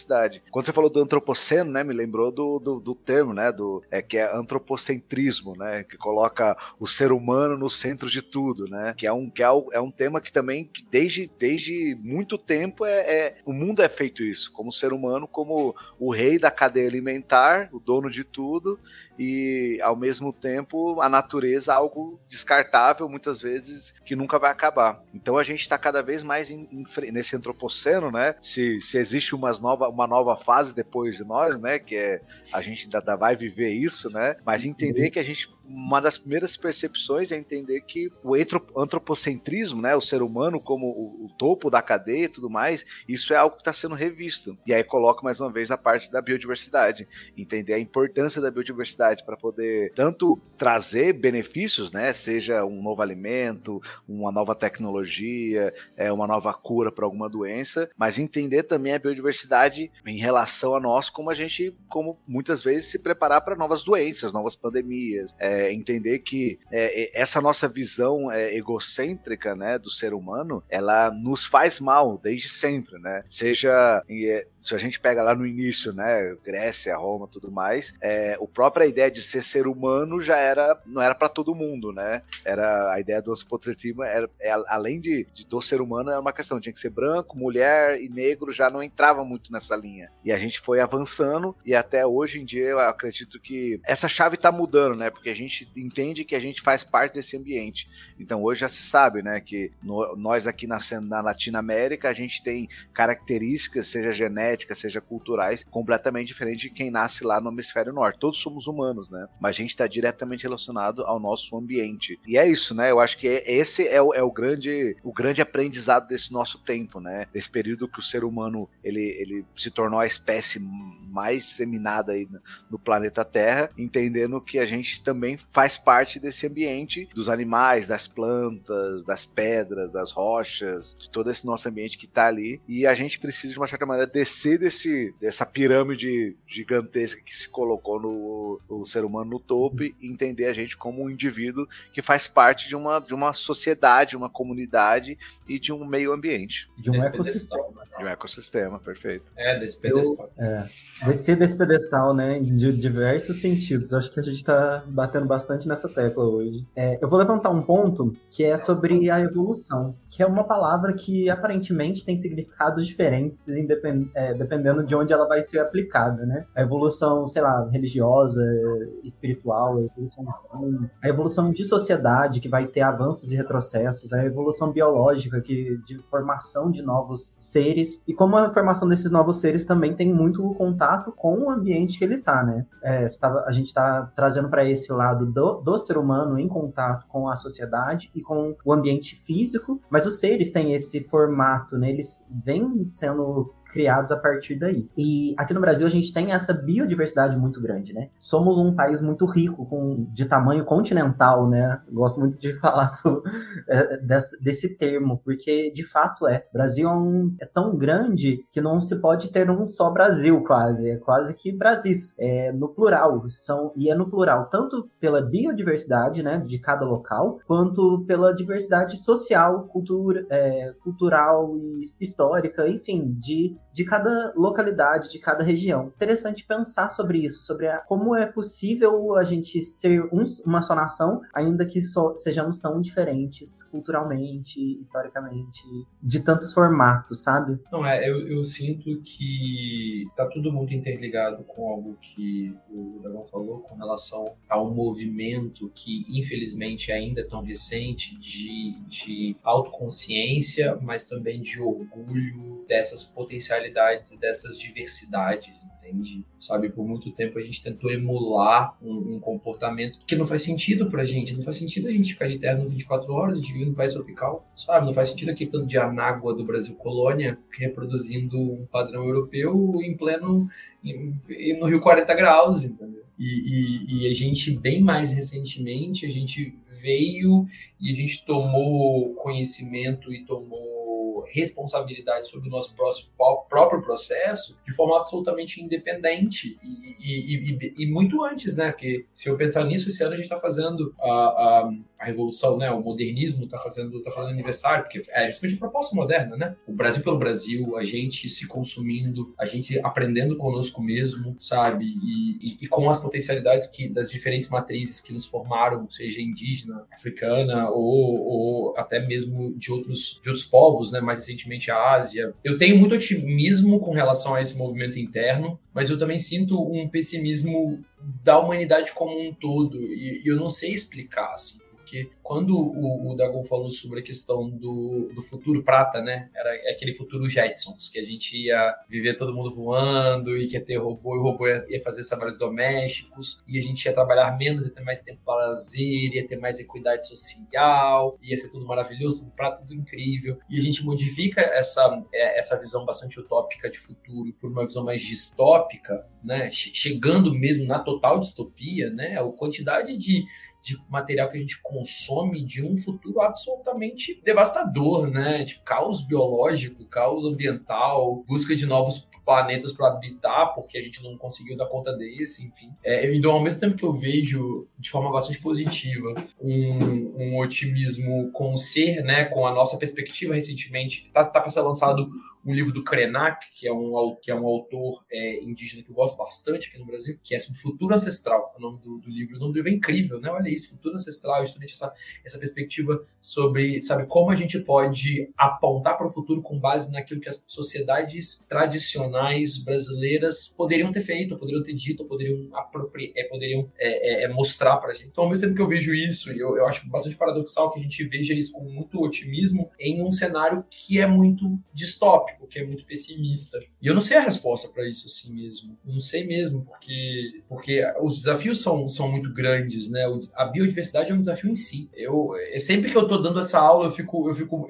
Quando você falou do antropoceno, né? Me lembrou do, do, do termo, né? Do, é, que é antropocentrismo, né? Que coloca o ser humano no centro de tudo, né? Que é um, que é, é um tema que também, desde, desde muito tempo, é, é, o mundo é feito isso, como ser humano, como o rei da cadeia alimentar, o dono de tudo, e ao mesmo tempo a natureza algo descartável muitas vezes que nunca vai acabar. Então a gente está cada vez mais em, em, nesse antropoceno, né? Se, se existe umas nova, uma nova fase depois de nós, né? Que é a gente ainda vai viver isso, né? Mas entender que a gente uma das primeiras percepções é entender que o antropocentrismo, né, o ser humano como o, o topo da cadeia e tudo mais, isso é algo que está sendo revisto. E aí coloca mais uma vez a parte da biodiversidade, entender a importância da biodiversidade para poder tanto trazer benefícios, né, seja um novo alimento, uma nova tecnologia, é, uma nova cura para alguma doença, mas entender também a biodiversidade em relação a nós, como a gente, como muitas vezes se preparar para novas doenças, novas pandemias, é, é, entender que é, essa nossa visão é, egocêntrica né, do ser humano, ela nos faz mal desde sempre, né? Seja é, se a gente pega lá no início, né, Grécia, Roma, tudo mais, é, o própria ideia de ser ser humano já era não era para todo mundo, né? Era a ideia do antropocentrismo era é, além de, de, do ser humano era uma questão tinha que ser branco, mulher e negro já não entrava muito nessa linha. E a gente foi avançando e até hoje em dia eu acredito que essa chave está mudando, né? Porque a gente entende que a gente faz parte desse ambiente. Então hoje já se sabe, né, que no, nós aqui na, na Latinoamérica a gente tem características, seja genética seja culturais, completamente diferente de quem nasce lá no hemisfério norte. Todos somos humanos, né? Mas a gente está diretamente relacionado ao nosso ambiente. E é isso, né? Eu acho que esse é o, é o grande o grande aprendizado desse nosso tempo, né? Desse período que o ser humano ele, ele se tornou a espécie mais disseminada aí no planeta Terra, entendendo que a gente também faz parte desse ambiente dos animais, das plantas, das pedras, das rochas, de todo esse nosso ambiente que está ali. E a gente precisa, de uma certa maneira, descer descer desse, dessa pirâmide gigantesca que se colocou no, o ser humano no topo e entender a gente como um indivíduo que faz parte de uma, de uma sociedade, uma comunidade e de um meio ambiente. De um desse ecossistema. Pedestal, né? De um ecossistema, perfeito. É, desse pedestal. Eu, é, descer desse pedestal, né, de diversos sentidos. Acho que a gente está batendo bastante nessa tecla hoje. É, eu vou levantar um ponto que é sobre a evolução, que é uma palavra que aparentemente tem significados diferentes, independ, é, dependendo de onde ela vai ser aplicada, né? A evolução, sei lá, religiosa, espiritual, a evolução, a evolução de sociedade, que vai ter avanços e retrocessos, a evolução biológica, que de formação de novos seres, e como a formação desses novos seres também tem muito contato com o ambiente que ele está, né? É, tá, a gente está trazendo para esse lado do, do ser humano em contato com a sociedade e com o ambiente físico, mas os seres têm esse formato, né? Eles vêm sendo criados a partir daí. E aqui no Brasil a gente tem essa biodiversidade muito grande, né? Somos um país muito rico, com, de tamanho continental, né? Gosto muito de falar sobre, é, desse, desse, termo, porque de fato é. O Brasil é, um, é, tão grande que não se pode ter um só Brasil, quase. É quase que Brasis. É no plural. São, e é no plural, tanto pela biodiversidade, né, de cada local, quanto pela diversidade social, cultura, é, cultural e histórica, enfim, de de cada localidade, de cada região. Interessante pensar sobre isso, sobre a, como é possível a gente ser um, uma só nação, ainda que sejamos tão diferentes culturalmente, historicamente, de tantos formatos, sabe? Não, é, eu, eu sinto que tá tudo muito interligado com algo que o Dragão falou com relação ao movimento que, infelizmente, ainda é tão recente de, de autoconsciência, mas também de orgulho dessas potencialidades potencialidades dessas diversidades, entende? Sabe, por muito tempo a gente tentou emular um, um, comportamento que não faz sentido pra gente. Não faz sentido a gente ficar de terno 24 horas, a gente vive no país tropical, sabe? Não faz sentido aquele tanto de anágua do Brasil colônia reproduzindo um padrão europeu em pleno no Rio 40 graus, entendeu? E, e, e, a gente, bem mais recentemente, a gente veio e a gente tomou conhecimento e tomou responsabilidade sobre o nosso próprio processo de forma absolutamente independente e, e, e, e, muito antes, né? Porque se eu pensar nisso, esse ano a gente está fazendo a, a, a revolução, né, o modernismo está fazendo, tá fazendo aniversário, porque é justamente a proposta moderna, né? O Brasil pelo Brasil, a gente se consumindo, a gente aprendendo conosco mesmo, sabe? E, e, e com as potencialidades que das diferentes matrizes que nos formaram, seja indígena, africana ou, ou até mesmo de outros, de outros povos, né? Mais recentemente a Ásia. Eu tenho muito otimismo com relação a esse movimento interno, mas eu também sinto um pessimismo da humanidade como um todo. E, e eu não sei explicar, assim porque quando o, o Dagon falou sobre a questão do, do futuro prata, né? Era aquele futuro Jetsons, que a gente ia viver todo mundo voando e que ia ter robô, e o robô ia, ia fazer trabalhos domésticos, e a gente ia trabalhar menos, ia ter mais tempo para lazer, ia ter mais equidade social, ia ser tudo maravilhoso, tudo prata, tudo incrível. E a gente modifica essa, é, essa visão bastante utópica de futuro por uma visão mais distópica, né? Chegando mesmo na total distopia, né? A quantidade de de material que a gente consome de um futuro absolutamente devastador, né? Tipo, caos biológico, caos ambiental, busca de novos planetas para habitar, porque a gente não conseguiu dar conta desse, enfim. É, então, ao mesmo tempo que eu vejo de forma bastante positiva um, um otimismo com o ser, né, com a nossa perspectiva recentemente, tá, tá para ser lançado um livro do Krenak, que é um, que é um autor é, indígena que eu gosto bastante aqui no Brasil, que é sobre futuro ancestral, o nome do, do livro. O nome do livro é incrível, né? Olha isso, futuro ancestral, justamente essa, essa perspectiva sobre, sabe, como a gente pode apontar para o futuro com base naquilo que as sociedades tradicionais brasileiras poderiam ter feito, poderiam ter dito, poderiam, apropriar, é, poderiam é, é, é mostrar para a gente. Então, ao mesmo tempo que eu vejo isso, eu, eu acho bastante paradoxal que a gente veja isso com muito otimismo em um cenário que é muito distópico que é muito pessimista. E eu não sei a resposta para isso assim mesmo. Eu não sei mesmo, porque, porque os desafios são, são muito grandes, né? A biodiversidade é um desafio em si. Eu, sempre que eu estou dando essa aula, eu fico, eu fico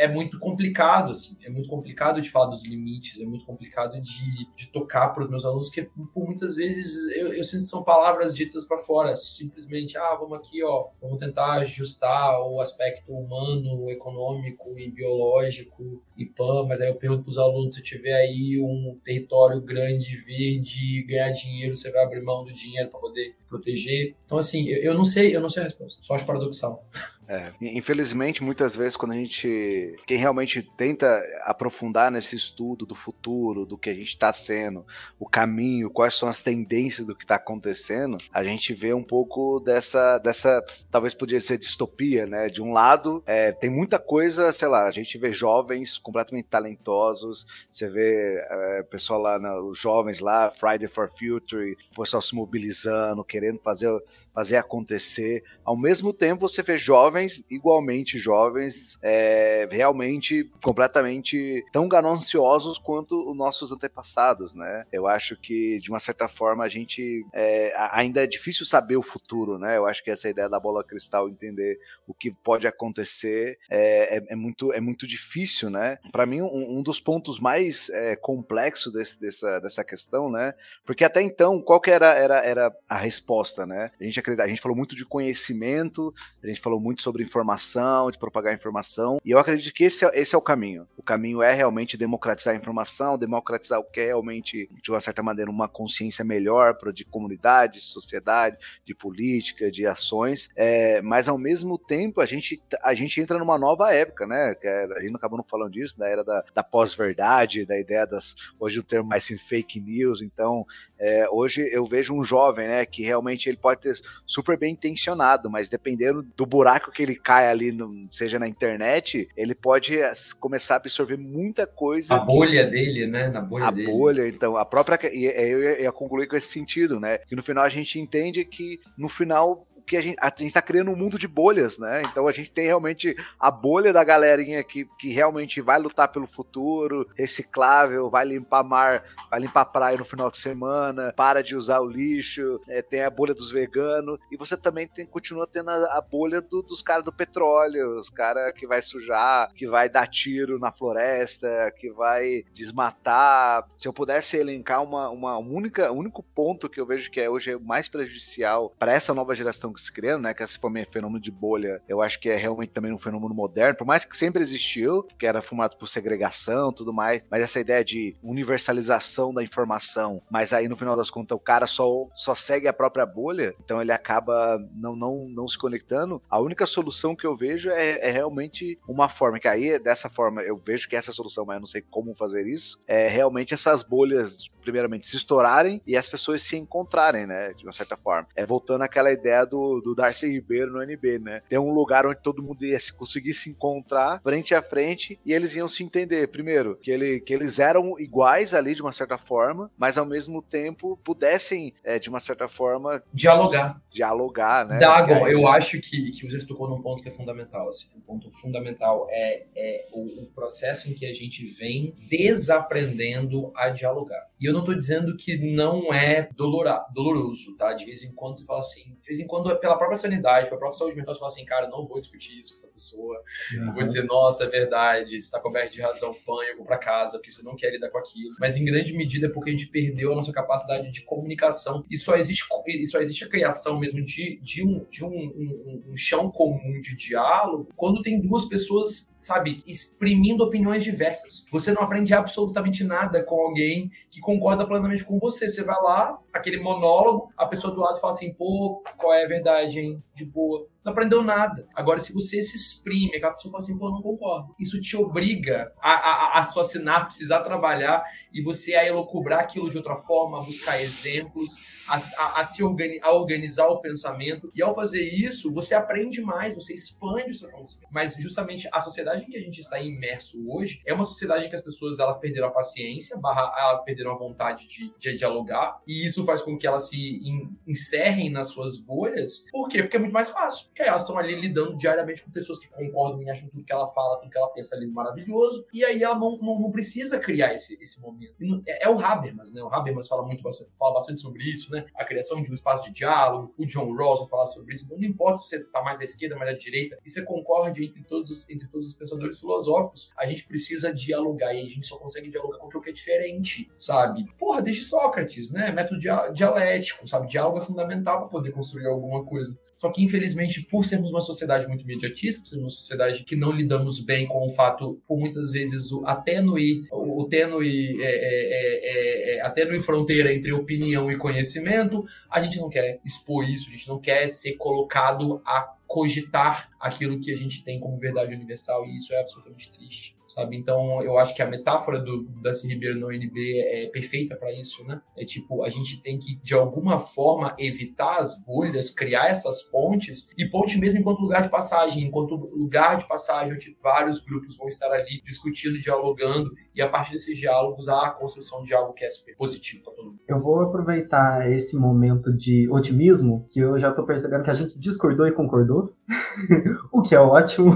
é muito complicado, assim, é muito complicado de falar dos limites, é muito complicado de, de tocar para os meus alunos, que por muitas vezes eu, eu sinto que são palavras ditas para fora, simplesmente, ah, vamos aqui, ó, vamos tentar ajustar o aspecto humano, econômico e biológico e pã, mas aí eu pergunto para os alunos, se tiver aí um território grande, verde, ganhar dinheiro, você vai abrir mão do dinheiro para poder proteger? Então, assim, eu, eu não sei, eu não sei a resposta, só acho paradoxal. É, infelizmente, muitas vezes, quando a gente. Quem realmente tenta aprofundar nesse estudo do futuro, do que a gente está sendo, o caminho, quais são as tendências do que está acontecendo, a gente vê um pouco dessa. dessa talvez podia ser distopia, né? De um lado, é, tem muita coisa, sei lá, a gente vê jovens completamente talentosos, você vê é, pessoal lá, os jovens lá, Friday for Future, o pessoal se mobilizando, querendo fazer fazer acontecer. Ao mesmo tempo, você vê jovens, igualmente jovens, é, realmente completamente tão gananciosos quanto os nossos antepassados, né? Eu acho que, de uma certa forma, a gente é, ainda é difícil saber o futuro, né? Eu acho que essa ideia da bola cristal, entender o que pode acontecer, é, é, é muito, é muito difícil, né? Para mim, um, um, dos pontos mais é, complexos dessa, dessa questão, né? Porque até então, qual que era, era, era a resposta, né? A gente a gente falou muito de conhecimento, a gente falou muito sobre informação, de propagar informação, e eu acredito que esse é, esse é o caminho. O caminho é realmente democratizar a informação, democratizar o que é realmente, de uma certa maneira, uma consciência melhor para de comunidade, sociedade, de política, de ações, é, mas ao mesmo tempo a gente, a gente entra numa nova época, né? Que é, a gente acabou não falando disso, da era da, da pós-verdade, da ideia das. Hoje o termo mais assim, fake news, então é, hoje eu vejo um jovem, né, que realmente ele pode ter super bem intencionado, mas dependendo do buraco que ele cai ali, no, seja na internet, ele pode começar a absorver muita coisa. A bolha dele, né? Na bolha a dele. bolha, então, a própria. E eu ia concluir com esse sentido, né? Que no final a gente entende que no final que a gente, a gente tá criando um mundo de bolhas, né? Então a gente tem realmente a bolha da galerinha que, que realmente vai lutar pelo futuro, reciclável, vai limpar mar, vai limpar praia no final de semana, para de usar o lixo, é, tem a bolha dos veganos, e você também tem, continua tendo a, a bolha do, dos caras do petróleo, os caras que vai sujar, que vai dar tiro na floresta, que vai desmatar. Se eu pudesse elencar uma, uma única, um único ponto que eu vejo que é hoje é mais prejudicial para essa nova geração que se criando, né? Que esse fenômeno de bolha, eu acho que é realmente também um fenômeno moderno, por mais que sempre existiu, que era formado por segregação tudo mais, mas essa ideia de universalização da informação, mas aí no final das contas o cara só, só segue a própria bolha, então ele acaba não, não, não se conectando. A única solução que eu vejo é, é realmente uma forma, que aí dessa forma eu vejo que essa solução, mas eu não sei como fazer isso, é realmente essas bolhas, primeiramente, se estourarem e as pessoas se encontrarem, né? De uma certa forma. É voltando àquela ideia do, do Darcy Ribeiro no NB, né? Ter um lugar onde todo mundo ia se, conseguir se encontrar frente a frente e eles iam se entender. Primeiro, que, ele, que eles eram iguais ali de uma certa forma, mas ao mesmo tempo pudessem, é, de uma certa forma, dialogar. Dialogar, né? Dagon, eu acho que, que você tocou num ponto que é fundamental. Assim, um ponto fundamental é, é o, o processo em que a gente vem desaprendendo a dialogar. E eu não estou dizendo que não é dolora, doloroso, tá? De vez em quando você fala assim, de vez em quando, pela própria sanidade, pela própria saúde mental, você fala assim, cara, não vou discutir isso com essa pessoa, uhum. não vou dizer, nossa, é verdade, você está coberto de razão, pã, eu vou para casa, porque você não quer lidar com aquilo. Mas em grande medida é porque a gente perdeu a nossa capacidade de comunicação e só existe, e só existe a criação mesmo de, de, um, de um, um, um chão comum de diálogo quando tem duas pessoas, sabe, exprimindo opiniões diversas. Você não aprende absolutamente nada com alguém que concorda plenamente com você. Você vai lá, aquele monólogo, a pessoa do lado fala assim, pô, qual é a verdade, hein? De boa não aprendeu nada. Agora, se você se exprime, aquela pessoa fala assim, pô, não concordo. Isso te obriga a, a, a sua sinapses a trabalhar e você a elocubrar aquilo de outra forma, a buscar exemplos, a, a, a se organi a organizar o pensamento. E ao fazer isso, você aprende mais, você expande o seu conhecimento. Mas justamente a sociedade em que a gente está imerso hoje é uma sociedade em que as pessoas elas perderam a paciência, barra, elas perderam a vontade de, de dialogar, e isso faz com que elas se encerrem nas suas bolhas. Por quê? Porque é muito mais fácil que elas estão ali lidando diariamente com pessoas que concordam e acham tudo que ela fala, tudo que ela pensa ali maravilhoso, e aí ela não, não, não precisa criar esse, esse momento. É, é, o Habermas, né? O Habermas fala muito fala bastante sobre isso, né? A criação de um espaço de diálogo, o John Rawls vai falar sobre isso. Então não importa se você está mais à esquerda, mais à direita, e você concorde entre todos, os, entre todos os pensadores filosóficos, a gente precisa dialogar, e a gente só consegue dialogar com o que é diferente, sabe? Porra, desde Sócrates, né? Método dialético, sabe? Diálogo é fundamental para poder construir alguma coisa. Só que, infelizmente, por sermos uma sociedade muito imediatista, por sermos uma sociedade que não lidamos bem com o fato, por muitas vezes, o, a tênue, o, o tênue, é, é, é, a tênue fronteira entre opinião e conhecimento, a gente não quer expor isso, a gente não quer ser colocado a cogitar aquilo que a gente tem como verdade universal, e isso é absolutamente triste sabe? Então, eu acho que a metáfora do Darcy Ribeiro no NB é perfeita para isso, né? É tipo, a gente tem que, de alguma forma, evitar as bolhas, criar essas pontes, e ponte mesmo enquanto lugar de passagem, enquanto lugar de passagem onde vários grupos vão estar ali discutindo, dialogando, e a partir desses diálogos há a construção de algo que é positivo para todo mundo. Eu vou aproveitar esse momento de otimismo, que eu já tô percebendo que a gente discordou e concordou, o que é ótimo.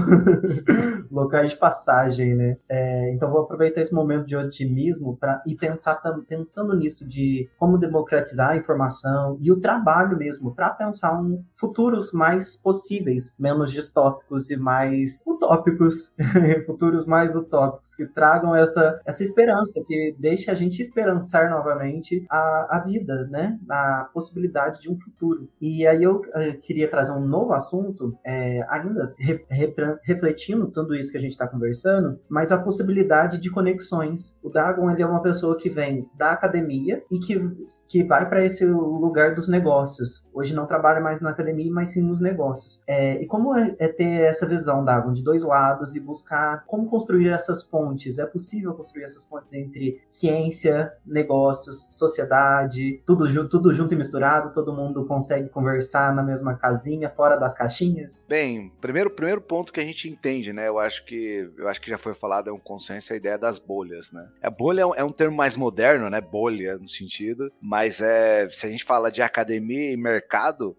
Locais de passagem, né? É, então vou aproveitar esse momento de otimismo para e pensar pensando nisso de como democratizar a informação e o trabalho mesmo para pensar um futuros mais possíveis, menos distópicos e mais utópicos, futuros mais utópicos que tragam essa essa esperança que deixe a gente esperançar novamente a, a vida, né? A possibilidade de um futuro. E aí eu, eu eh, queria trazer um novo assunto, é, ainda re, re, refletindo tudo isso que a gente está conversando, mas a possibilidade de conexões. O Dagon ele é uma pessoa que vem da academia e que, que vai para esse lugar dos negócios. Hoje não trabalha mais na academia, mas sim nos negócios. É, e como é, é, ter essa visão, Dagon, de dois lados e buscar como construir essas pontes? É possível construir essas pontes entre ciência, negócios, sociedade, tudo, tudo junto e misturado? Todo mundo consegue conversar na mesma casinha, fora das caixinhas? Bem, primeiro, primeiro ponto que a gente entende, né? Eu acho que eu acho que já foi falado, é um consenso a ideia das bolhas, né? A bolha é um, é um termo mais moderno, né? Bolha no sentido, mas é se a gente fala de academia e mercado,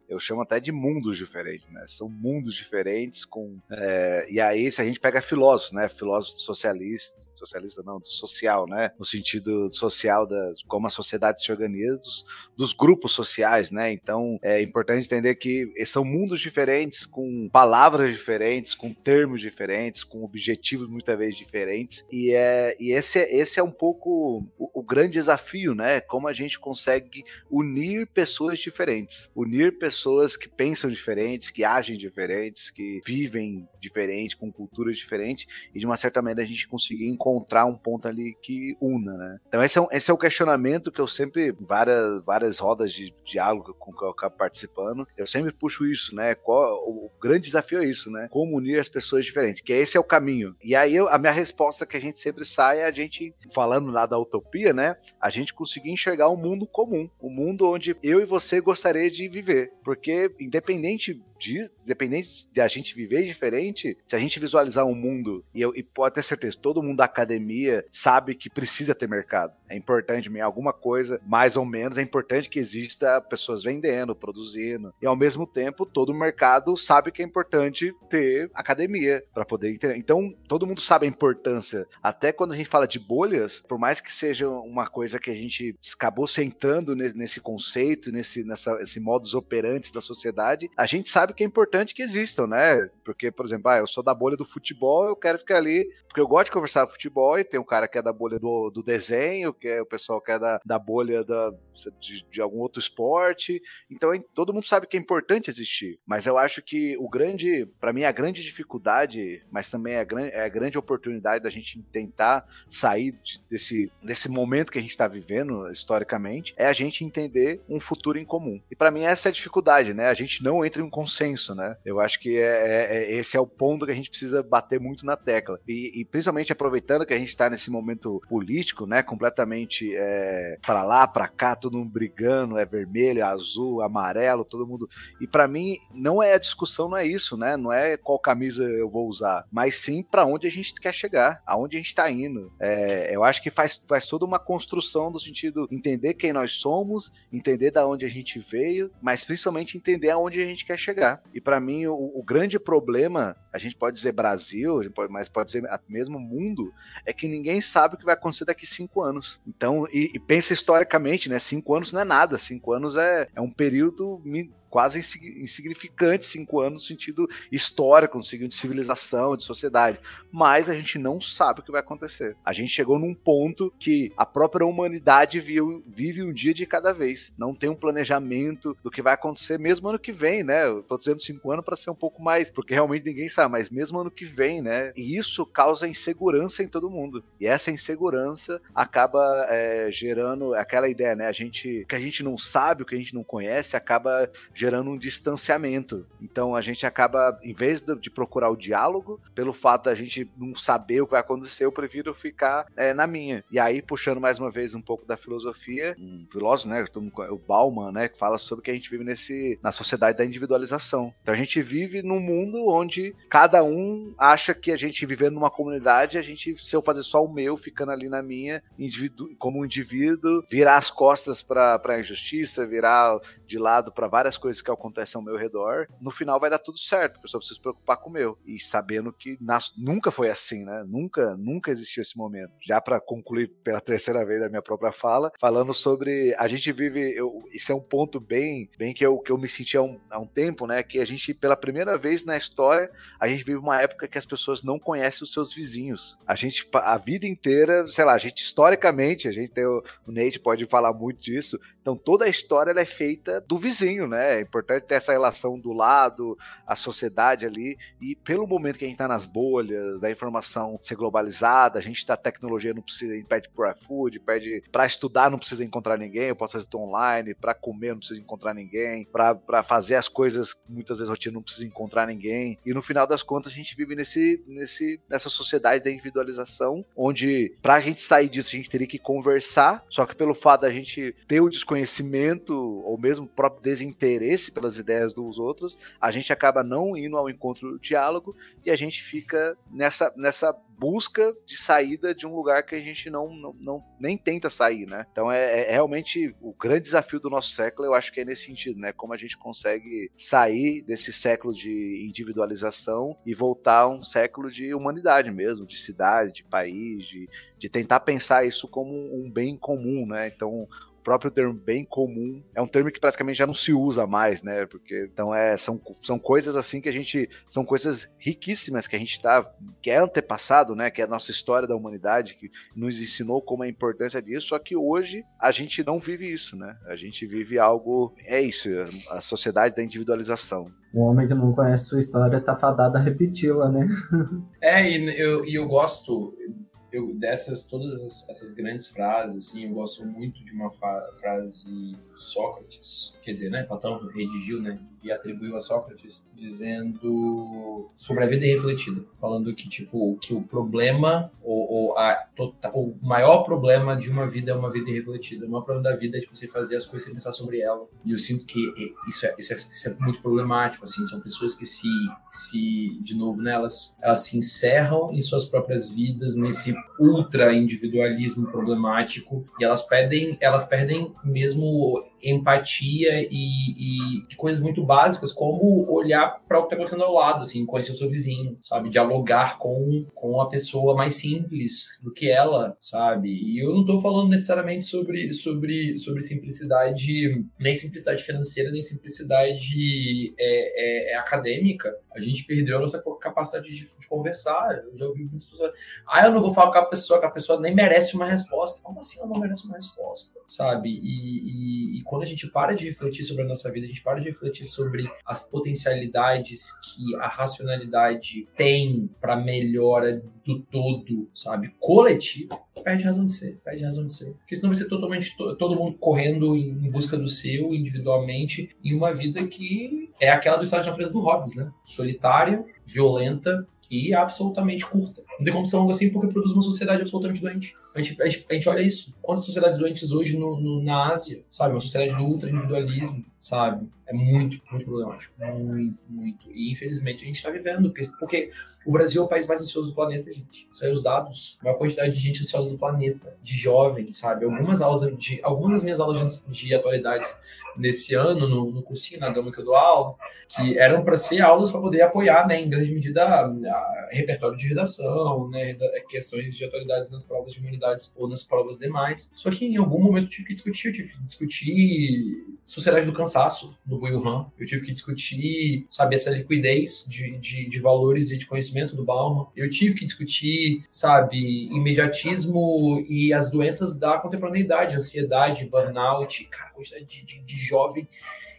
eu chamo até de mundos diferentes, né? São mundos diferentes com é, e aí se a gente pega filósofos, né? Filósofos socialistas, socialista não, social, né? No sentido social da como a sociedade se organiza, dos, dos grupos sociais, né? Então é importante entender que são mundos diferentes com palavras diferentes, com termos diferentes, com objetivos muitas vezes diferentes. E, é, e esse, é, esse é um pouco o, o grande desafio, né? Como a gente consegue unir pessoas diferentes, unir pessoas que pensam diferentes, que agem diferentes, que vivem diferente, com culturas diferentes, e de uma certa maneira a gente conseguir encontrar um ponto ali que una, né? Então esse é, um, esse é o questionamento que eu sempre, várias, várias rodas de diálogo com que eu acabo participando, eu sempre puxo isso, né? Qual, o, o grande desafio é isso, né? Como unir as pessoas diferentes, que esse é o caminho. E aí eu, a minha resposta que a gente sempre sai é a gente, falando lá da utopia, né? A gente conseguir enxergar um mundo comum, um mundo onde eu e você gostaria de viver, porque independente de, independente de a gente viver diferente, se a gente visualizar um mundo, e, eu, e pode ter certeza, todo mundo da academia sabe que precisa ter mercado. É importante, alguma coisa, mais ou menos, é importante que exista pessoas vendendo, produzindo. E ao mesmo tempo, todo o mercado sabe que é importante ter academia para poder entender. Então, todo mundo sabe a importância. Até quando a gente fala de bolhas, por mais que seja uma coisa que a gente acabou sentando nesse conceito, nesse, nessa, esse modus operandi da sociedade, a gente sabe que é importante que existam, né? Porque, por exemplo, ah, eu sou da bolha do futebol, eu quero ficar ali, porque eu gosto de conversar futebol, e tem um cara que é da bolha do, do desenho, que é o pessoal que é da, da bolha da, de, de algum outro esporte. Então, todo mundo sabe que é importante existir. Mas eu acho que o grande, para mim, a grande dificuldade, mas também é a, grande, é a grande oportunidade da gente tentar sair desse, desse momento que a gente está vivendo historicamente, é a gente entender um futuro em comum. E para mim, essa é a dificuldade, né? A gente não entra em um consenso, né? Eu acho que é, é, é, esse é o ponto que a gente precisa bater muito na tecla. E, e principalmente aproveitando que a gente está nesse momento político, né? Completamente é, para lá, para cá, todo mundo brigando, é vermelho, é azul, amarelo, todo mundo. E para mim, não é a discussão, não é isso, né? Não é qual camisa eu vou usar, mas sim para onde a gente quer chegar, aonde a gente está indo. É, eu acho que faz, faz toda uma construção do sentido entender quem nós somos, entender da onde a gente veio, mas principalmente entender aonde a gente quer chegar chegar. E para mim, o, o, grande problema, a gente pode dizer Brasil, pode, mas pode ser mesmo mundo, é que ninguém sabe o que vai acontecer daqui cinco anos. Então, e, e pensa historicamente, né? Cinco anos não é nada, cinco anos é, é um período quase insignificante cinco anos no sentido histórico, no sentido de civilização, de sociedade. Mas a gente não sabe o que vai acontecer. A gente chegou num ponto que a própria humanidade viu, vive um dia de cada vez. Não tem um planejamento do que vai acontecer mesmo ano que vem, né? Eu tô dizendo cinco anos para ser um pouco mais, porque realmente ninguém sabe, mas mesmo ano que vem, né? E isso causa insegurança em todo mundo. E essa insegurança acaba é, gerando aquela ideia, né? A gente, que a gente não sabe, o que a gente não conhece, acaba gerando gerando um distanciamento. Então a gente acaba, em vez de procurar o diálogo, pelo fato da gente não saber o que vai acontecer, eu prefiro ficar é, na minha. E aí, puxando mais uma vez um pouco da filosofia, um filósofo, né, o Bauman, né, que fala sobre que a gente vive nesse, na sociedade da individualização. Então a gente vive num mundo onde cada um acha que a gente vivendo numa comunidade, a gente, se eu fazer só o meu, ficando ali na minha, indivíduo, como um indivíduo, virar as costas para a injustiça, virar de lado para várias coisas que acontecem ao meu redor, no final vai dar tudo certo, eu só preciso se preocupar com o meu. E sabendo que nas... nunca foi assim, né? Nunca, nunca existiu esse momento. Já para concluir pela terceira vez a minha própria fala, falando sobre a gente vive, eu, isso é um ponto bem, bem que eu, que eu me senti há um, há um tempo, né? Que a gente, pela primeira vez na história, a gente vive uma época que as pessoas não conhecem os seus vizinhos. A gente, a vida inteira, sei lá, a gente historicamente, a gente tem o, o Nate pode falar muito disso. Então toda a história é feita do vizinho, né? É importante ter essa relação do lado, a sociedade ali. E pelo momento que a gente está nas bolhas, da informação ser globalizada, a gente está tecnologia, não precisa, a pede por iFood, pede para estudar, não precisa encontrar ninguém, eu posso fazer tudo online, para comer, não precisa encontrar ninguém, para fazer as coisas, muitas vezes rotina, não precisa encontrar ninguém. E no final das contas, a gente vive nesse, nesse, nessa sociedade da individualização, onde para a gente sair disso, a gente teria que conversar, só que pelo fato da gente ter o desconhecimento, ou mesmo o próprio desinteresse pelas ideias dos outros, a gente acaba não indo ao encontro do diálogo e a gente fica nessa, nessa busca de saída de um lugar que a gente não, não, não nem tenta sair, né? Então é, é, realmente o grande desafio do nosso século, eu acho que é nesse sentido, né? Como a gente consegue sair desse século de individualização e voltar a um século de humanidade mesmo, de cidade, de país, de, de tentar pensar isso como um bem comum, né? Então próprio termo bem comum é um termo que praticamente já não se usa mais, né? Porque então é são, são coisas assim que a gente são coisas riquíssimas que a gente tá que é antepassado, né? Que é a nossa história da humanidade que nos ensinou como a importância disso. Só que hoje a gente não vive isso, né? A gente vive algo é isso, a sociedade da individualização. O homem que não conhece sua história tá fadado a repeti-la, né? É, e eu, e eu gosto eu, dessas, todas essas grandes frases, assim, eu gosto muito de uma frase Sócrates, quer dizer, né, Platão redigiu, né, e atribuiu a Sócrates dizendo sobre a vida refletida, falando que tipo que o problema ou, ou a, tota, o maior problema de uma vida é uma vida refletida. O maior problema da vida é tipo, você fazer as coisas sem pensar sobre ela. E eu sinto que isso é, isso é, isso é muito problemático, assim, são pessoas que se, se de novo, né, elas se encerram em suas próprias vidas nesse ultra individualismo problemático e elas perdem, elas perdem mesmo empatia e, e, coisas muito básicas, como olhar para o que está acontecendo ao lado, assim, conhecer o seu vizinho, sabe? Dialogar com, com a pessoa mais simples do que ela, sabe? E eu não estou falando necessariamente sobre, sobre, sobre simplicidade, nem simplicidade financeira, nem simplicidade é, é, é acadêmica. A gente perdeu a nossa capacidade de, de, conversar. Eu já ouvi muitas pessoas. Ah, eu não vou falar com a pessoa, que a pessoa nem merece uma resposta. Como assim ela não merece uma resposta? Sabe? E, e, e quando a gente para de refletir sobre a nossa vida, a gente para de refletir sobre as potencialidades que a racionalidade tem para melhora do todo, sabe? Coletivo, perde razão de ser, perde razão de ser. Porque senão vai ser totalmente to todo mundo correndo em busca do seu, individualmente, em uma vida que é aquela do estado de natureza do Hobbes, né? Solitária, violenta e absolutamente curta. Não tem como ser longo assim porque produz uma sociedade absolutamente doente. A gente, a gente, a gente olha isso. Quantas sociedades doentes hoje no, no, na Ásia, sabe? Uma sociedade do ultra-individualismo, sabe? É muito, muito problemático. Muito, muito. E infelizmente a gente está vivendo. Porque, porque o Brasil é o país mais ansioso do planeta, gente. Saiu os dados. A maior quantidade de gente ansiosa do planeta. De jovens, sabe? Algumas aulas de. Algumas das minhas aulas de, de atualidades nesse ano, no, no cursinho, na gama que eu dou aula, que eram para ser aulas para poder apoiar, né, em grande medida, a, a repertório de redação, né, questões de atualidades nas provas de humanidade ou nas provas demais. Só que em algum momento eu tive que discutir, eu tive que discutir sociedade do cansaço do Buiu eu tive que discutir, sabe, essa liquidez de, de, de, valores e de conhecimento do Bauman, eu tive que discutir, sabe, imediatismo e as doenças da contemporaneidade, ansiedade, burnout, cara, quantidade de, de, de jovem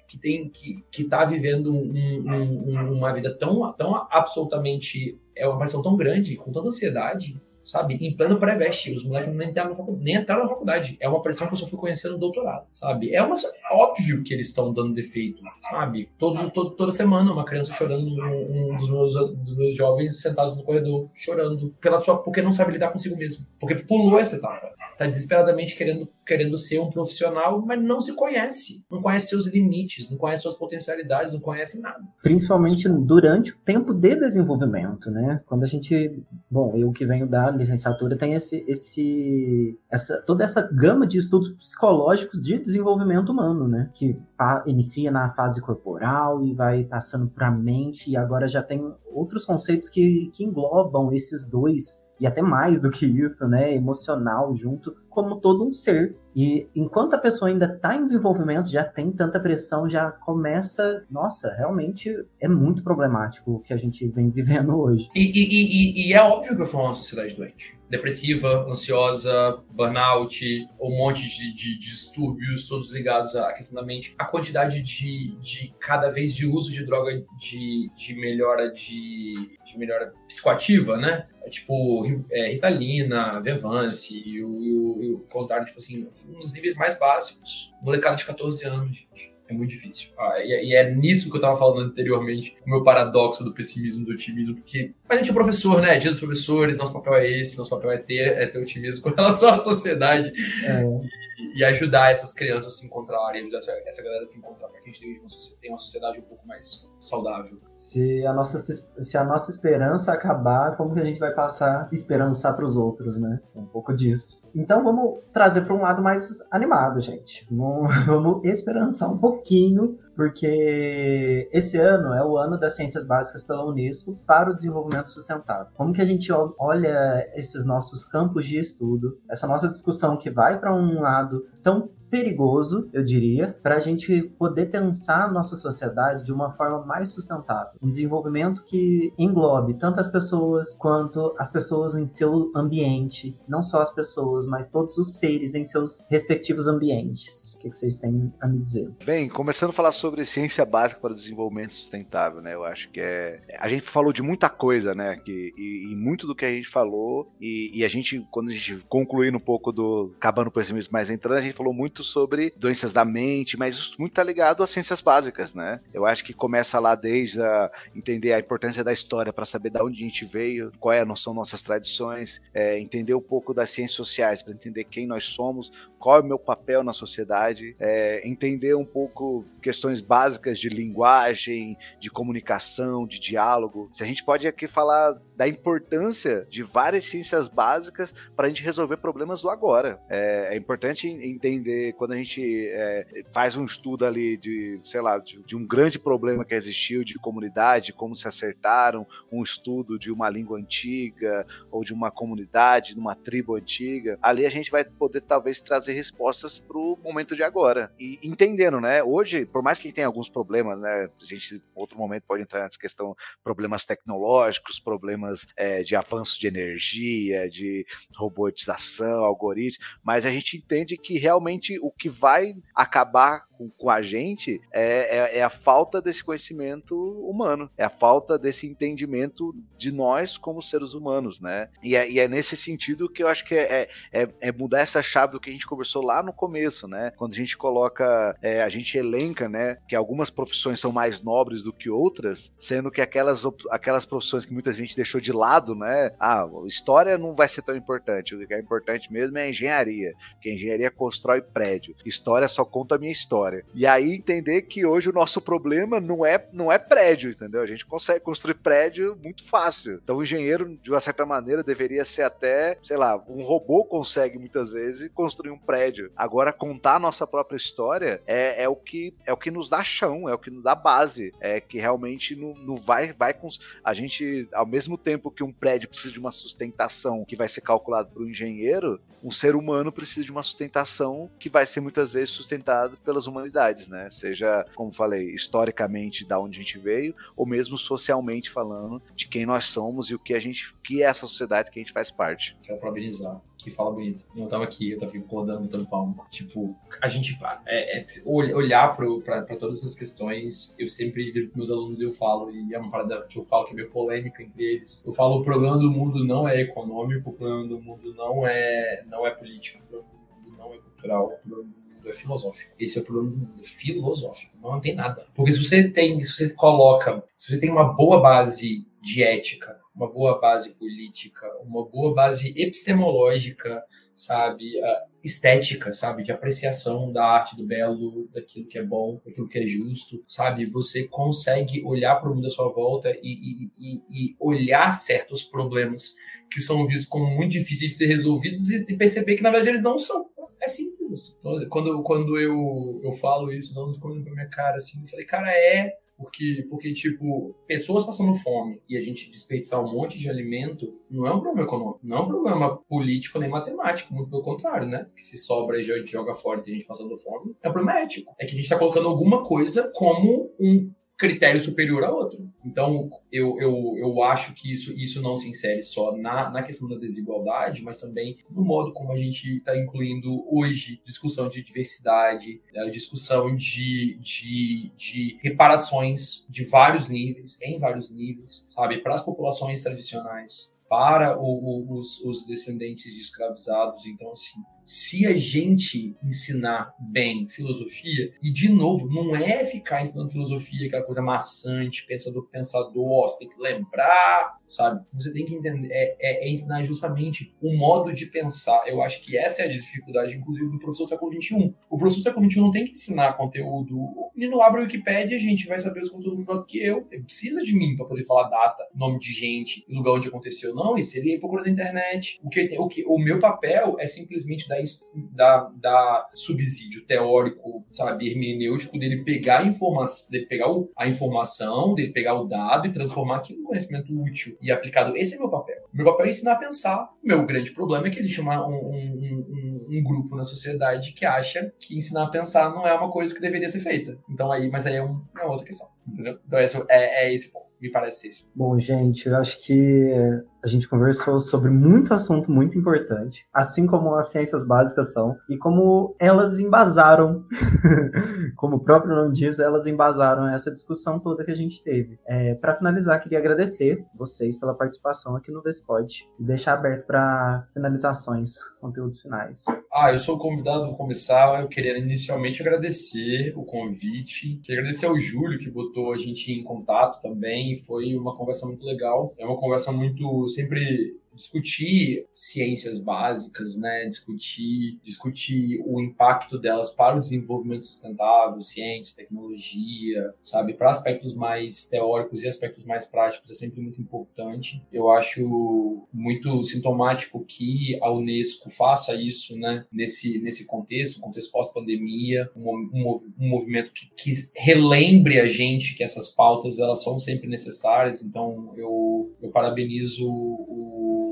que tem que que está vivendo um, um, uma vida tão tão absolutamente é uma pressão tão grande com tanta ansiedade sabe? Em plano pré-veste. Os moleques nem entraram, nem entraram na faculdade. É uma pressão que eu só fui conhecendo no doutorado, sabe? É, uma, é óbvio que eles estão dando defeito, sabe? Todo, todo, toda semana uma criança chorando, um, dos, meus, dos meus jovens sentados no corredor, chorando, pela sua, porque não sabe lidar consigo mesmo. Porque pulou essa etapa. Tá desesperadamente querendo, querendo ser um profissional, mas não se conhece. Não conhece seus limites, não conhece suas potencialidades, não conhece nada. Principalmente durante o tempo de desenvolvimento, né? Quando a gente. Bom, eu que venho da licenciatura tem esse, esse, essa, toda essa gama de estudos psicológicos de desenvolvimento humano, né? Que inicia na fase corporal e vai passando para a mente, e agora já tem outros conceitos que, que englobam esses dois e até mais do que isso, né, emocional junto, como todo um ser. E enquanto a pessoa ainda está em desenvolvimento, já tem tanta pressão, já começa, nossa, realmente é muito problemático o que a gente vem vivendo hoje. E, e, e, e é óbvio que eu falo uma sociedade doente depressiva, ansiosa, burnout, um monte de, de, distúrbios, todos ligados à questão da mente. A quantidade de, de cada vez de uso de droga de, de melhora de, de melhora psicoativa, né? Tipo, é, Ritalina, Vevance, e o, o, o contrário, tipo assim, nos níveis mais básicos. Molecada de 14 anos, gente é muito difícil. Ah, e, e, é nisso que eu tava falando anteriormente, o meu paradoxo do pessimismo do otimismo, porque a gente é professor, né? Dia dos professores, nosso papel é esse, nosso papel é ter, é ter otimismo com relação à sociedade é. e, e, ajudar essas crianças a se encontrarem, ajudar essa, essa galera a se encontrar, para que a gente tenha uma sociedade um pouco mais saudável. Se a, nossa, se a nossa esperança acabar, como que a gente vai passar esperançar para os outros, né? Um pouco disso. Então vamos trazer para um lado mais animado, gente. Vamos, vamos esperançar um pouquinho, porque esse ano é o ano das ciências básicas pela Unesco para o desenvolvimento sustentável. Como que a gente olha esses nossos campos de estudo, essa nossa discussão que vai para um lado tão perigoso, eu diria, para a gente poder pensar a nossa sociedade de uma forma mais sustentável. Um desenvolvimento que englobe tanto as pessoas quanto as pessoas em seu ambiente, não só as pessoas, mas todos os seres em seus respectivos ambientes. O que vocês têm a me dizer? Bem, começando a falar sobre ciência básica para o desenvolvimento sustentável, né? Eu acho que é. A gente falou de muita coisa, né? Que, e, e muito do que a gente falou, e, e, a gente, quando a gente concluindo um pouco do. acabando com esse mesmo mais entrando, a gente falou muito muito sobre doenças da mente, mas isso muito tá ligado às ciências básicas, né? Eu acho que começa lá desde a entender a importância da história para saber de onde a gente veio, qual é a noção nossas tradições, é, entender um pouco das ciências sociais para entender quem nós somos, qual é o meu papel na sociedade, é, entender um pouco questões básicas de linguagem, de comunicação, de diálogo. Se a gente pode aqui falar da importância de várias ciências básicas para a gente resolver problemas do agora. É, é importante entender quando a gente é, faz um estudo ali de, sei lá, de, de, um grande problema que existiu de comunidade, como se acertaram, um estudo de uma língua antiga ou de uma comunidade, de uma tribo antiga, ali a gente vai poder talvez trazer respostas para o momento de agora. E entendendo, né? Hoje, por mais que tenha alguns problemas, né? A gente, outro momento, pode entrar nessa questão problemas tecnológicos, problemas é, de avanço de energia, de robotização, algoritmos, mas a gente entende que realmente o que vai acabar com, com a gente é, é, é, a falta desse conhecimento humano, é a falta desse entendimento de nós como seres humanos, né? E é, e é nesse sentido que eu acho que é, é, é, é mudar essa chave do que a gente conversou lá no começo, né? Quando a gente coloca, é, a gente elenca, né, que algumas profissões são mais nobres do que outras, sendo que aquelas, aquelas profissões que muita gente deixou de lado, né? Ah, história não vai ser tão importante, o que é importante mesmo é a engenharia, porque a engenharia constrói prédio, história só conta a minha história história. E aí entender que hoje o nosso problema não é, não é prédio, entendeu? A gente consegue construir prédio muito fácil. Então o engenheiro, de uma certa maneira, deveria ser até, sei lá, um robô consegue muitas vezes construir um prédio. Agora, contar a nossa própria história é, é o que é o que nos dá chão, é o que nos dá base, é que realmente não, não vai, vai com. A gente, ao mesmo tempo que um prédio precisa de uma sustentação que vai ser calculado por um engenheiro, um ser humano precisa de uma sustentação que vai ser muitas vezes sustentado pelas humanidades humanidades, né? Seja, como falei, historicamente da onde a gente veio, ou mesmo socialmente falando de quem nós somos e o que a gente, que é essa sociedade que a gente faz parte. Quero parabenizar que fala bonito. Eu tava aqui, eu tava concordando, dando palma. Tipo, a gente é, é, olhar para todas essas questões, eu sempre viro com meus alunos e eu falo, e é uma parada que eu falo que é meio polêmica entre eles. Eu falo, o problema do mundo não é econômico, o problema do mundo não é, não é político, o problema do mundo não é cultural, o problema do é filosófico. Esse é o problema do mundo, filosófico. Não tem nada. Porque se você tem, se você coloca, se você tem uma boa base de ética, uma boa base política, uma boa base epistemológica, sabe, estética, sabe, de apreciação da arte, do belo, daquilo que é bom, daquilo que é justo, sabe, você consegue olhar para o mundo à sua volta e, e, e, olhar certos problemas que são vistos como muito difíceis de ser resolvidos e perceber que na verdade eles não são. É simples assim. Então, quando, quando eu, eu falo isso, os alunos comem pra minha cara assim, eu falei, cara, é. Porque, porque, tipo, pessoas passando fome e a gente desperdiçar um monte de alimento não é um problema econômico, não é um problema político nem matemático, muito pelo contrário, né? Que se sobra e joga fora e tem gente passando fome, é um problema ético. É que a gente tá colocando alguma coisa como um critério superior a outro. Então, eu, eu, eu acho que isso, isso não se insere só na, na questão da desigualdade, mas também no modo como a gente está incluindo hoje discussão de diversidade, né, discussão de, de, de reparações de vários níveis, em vários níveis, sabe, para as populações tradicionais, para o, os, os descendentes de escravizados. Então, assim, se a gente ensinar bem filosofia, e de novo, não é ficar ensinando filosofia, aquela coisa maçante, pensador, pensador, você tem que lembrar, sabe? Você tem que entender, é, é, é, ensinar justamente o modo de pensar. Eu acho que essa é a dificuldade, inclusive, do professor do século XXI. O professor do século XXI não tem que ensinar conteúdo. O menino abre a Wikipedia, a gente vai saber os conteúdos melhor do que eu. Ele precisa de mim para poder falar data, nome de gente, lugar onde aconteceu. Não, isso ele procura na internet. O que, o que o meu papel é simplesmente dar, dar, dar subsídio teórico, sabe, hermenêutico dele pegar a informação, dele pegar a informação, dele pegar o dado e transformar aquilo em conhecimento útil e aplicado. Esse é meu papel. Meu papel é ensinar a pensar. Meu grande problema é que existe uma, um, um, um, grupo na sociedade que acha que ensinar a pensar não é uma coisa que deveria ser feita. Então aí, mas aí é, um, é outra questão, entendeu? Então é, é esse ponto. Me parece isso. Bom, gente, eu acho que a gente conversou sobre muito assunto muito importante, assim como as ciências básicas são, e como elas embasaram, como o próprio nome diz, elas embasaram essa discussão toda que a gente teve. É, para finalizar, queria agradecer vocês pela participação aqui no Despod e deixar aberto para finalizações, conteúdos finais. Ah, eu sou convidado, vou começar. Eu queria inicialmente agradecer o convite, queria agradecer ao Júlio que botou a gente em contato também. Foi uma conversa muito legal. É uma conversa muito sempre discutir ciências básicas, né? Discutir, discutir o impacto delas para o desenvolvimento sustentável, ciência, tecnologia, sabe? Para aspectos mais teóricos e aspectos mais práticos é sempre muito importante. Eu acho muito sintomático que a Unesco faça isso, né? Nesse, nesse contexto, contexto pós-pandemia, um, um, um, movimento que, que relembre a gente que essas pautas elas são sempre necessárias. Então eu, eu parabenizo o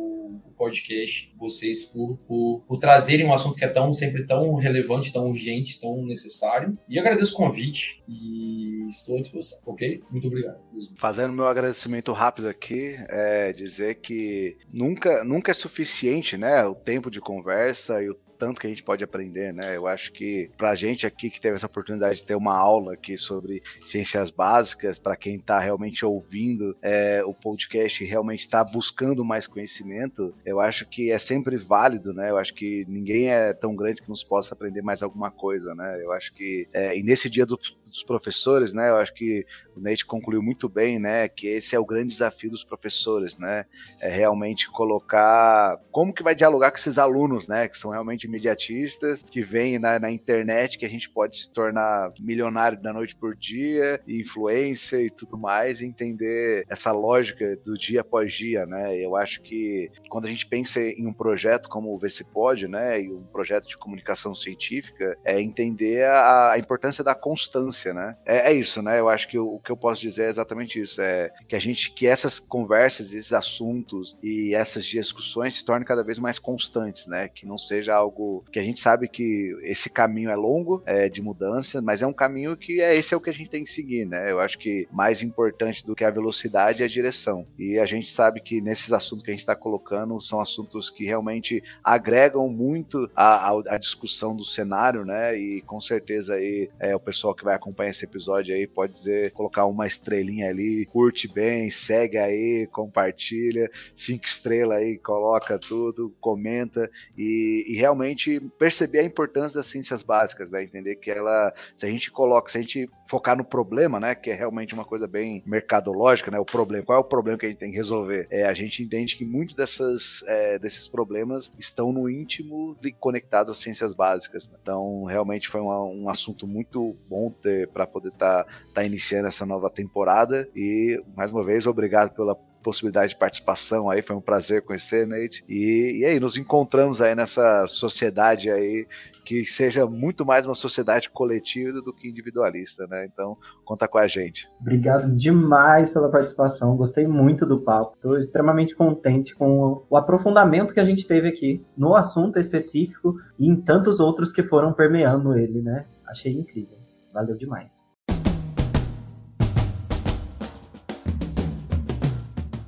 podcast, vocês, por, por, por, trazerem um assunto que é tão sempre tão relevante, tão urgente, tão necessário. E agradeço o convite e estou à disposição, ok? Muito obrigado. Fazendo meu agradecimento rápido aqui, é dizer que nunca, nunca é suficiente, né? O tempo de conversa e o tanto que a gente pode aprender, né? Eu acho que pra gente aqui que teve essa oportunidade de ter uma aula aqui sobre ciências básicas, para quem está realmente ouvindo é, o podcast e realmente está buscando mais conhecimento, eu acho que é sempre válido, né? Eu acho que ninguém é tão grande que nos possa aprender mais alguma coisa, né? Eu acho que é, e nesse dia do, dos professores, né? Eu acho que o Nate concluiu muito bem, né? Que esse é o grande desafio dos professores, né? É realmente colocar como que vai dialogar com esses alunos, né? Que são realmente imediatistas, que vêm na, na internet, que a gente pode se tornar milionário da noite por dia, influência e tudo mais, e entender essa lógica do dia após dia, né? Eu acho que quando a gente pensa em um projeto como o VCPod, né? E um projeto de comunicação científica, é entender a, a importância da constância, né? É, é, isso, né? Eu acho que o, o que eu posso dizer é exatamente isso, é que a gente, que essas conversas, esses assuntos e essas discussões se tornem cada vez mais constantes, né? Que não seja algo que a gente sabe que esse caminho é longo é, de mudança, mas é um caminho que é esse é o que a gente tem que seguir, né? Eu acho que mais importante do que a velocidade é a direção. E a gente sabe que nesses assuntos que a gente está colocando são assuntos que realmente agregam muito a, a, a, discussão do cenário, né? E com certeza aí é, o pessoal que vai acompanhar esse episódio aí pode dizer, colocar uma estrelinha ali, curte bem, segue aí, compartilha, cinco estrelas aí, coloca tudo, comenta e, e realmente perceber a importância das ciências básicas, né? Entender que ela, se a gente coloca, se a gente focar no problema, né? Que é realmente uma coisa bem mercadológica, né? O problema, qual é o problema que a gente tem que resolver? É, a gente entende que muitos dessas, é, desses problemas estão no íntimo de conectados às ciências básicas. Né? Então, realmente foi uma, um assunto muito bom para poder estar tá, tá iniciando essa nova temporada. E, mais uma vez, obrigado pela possibilidade de participação aí, foi um prazer conhecer, Nate. E, e aí, nos encontramos aí nessa sociedade aí que seja muito mais uma sociedade coletiva do que individualista, né? Então, conta com a gente. Obrigado demais pela participação, gostei muito do papo. Estou extremamente contente com o aprofundamento que a gente teve aqui no assunto específico e em tantos outros que foram permeando ele, né? Achei incrível. Valeu demais.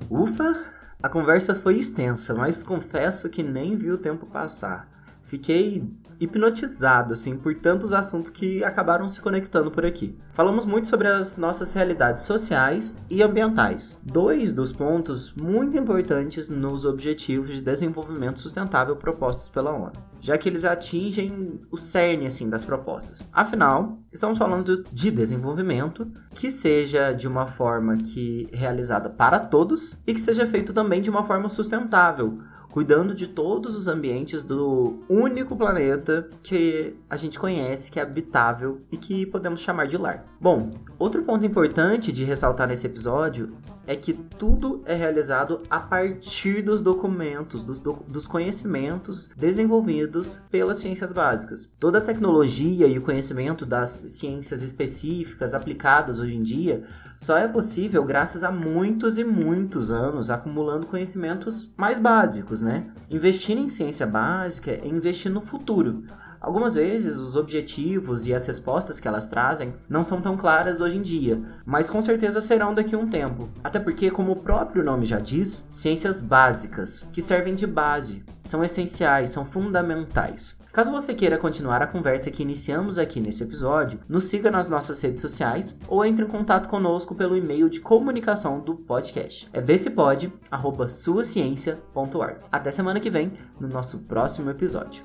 Ufa! A conversa foi extensa, mas confesso que nem vi o tempo passar. Fiquei hipnotizado, assim, por tantos assuntos que acabaram se conectando por aqui. Falamos muito sobre as nossas realidades sociais e ambientais, dois dos pontos muito importantes nos Objetivos de Desenvolvimento Sustentável propostos pela ONU, já que eles atingem o cerne, assim, das propostas. Afinal, estamos falando de desenvolvimento que seja de uma forma que realizada para todos e que seja feito também de uma forma sustentável, cuidando de todos os ambientes do único planeta que a gente conhece, que é habitável e que podemos chamar de lar. Bom, outro ponto importante de ressaltar nesse episódio é que tudo é realizado a partir dos documentos, dos, do, dos conhecimentos desenvolvidos pelas ciências básicas. Toda a tecnologia e o conhecimento das ciências específicas aplicadas hoje em dia só é possível graças a muitos e muitos anos acumulando conhecimentos mais básicos, né? Investir em ciência básica é investir no futuro. Algumas vezes os objetivos e as respostas que elas trazem não são tão claras hoje em dia, mas com certeza serão daqui a um tempo. Até porque, como o próprio nome já diz, ciências básicas, que servem de base, são essenciais, são fundamentais. Caso você queira continuar a conversa que iniciamos aqui nesse episódio, nos siga nas nossas redes sociais ou entre em contato conosco pelo e-mail de comunicação do podcast. É vcpod@suaciencia.org. Até semana que vem no nosso próximo episódio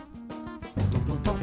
tum, tum, tum.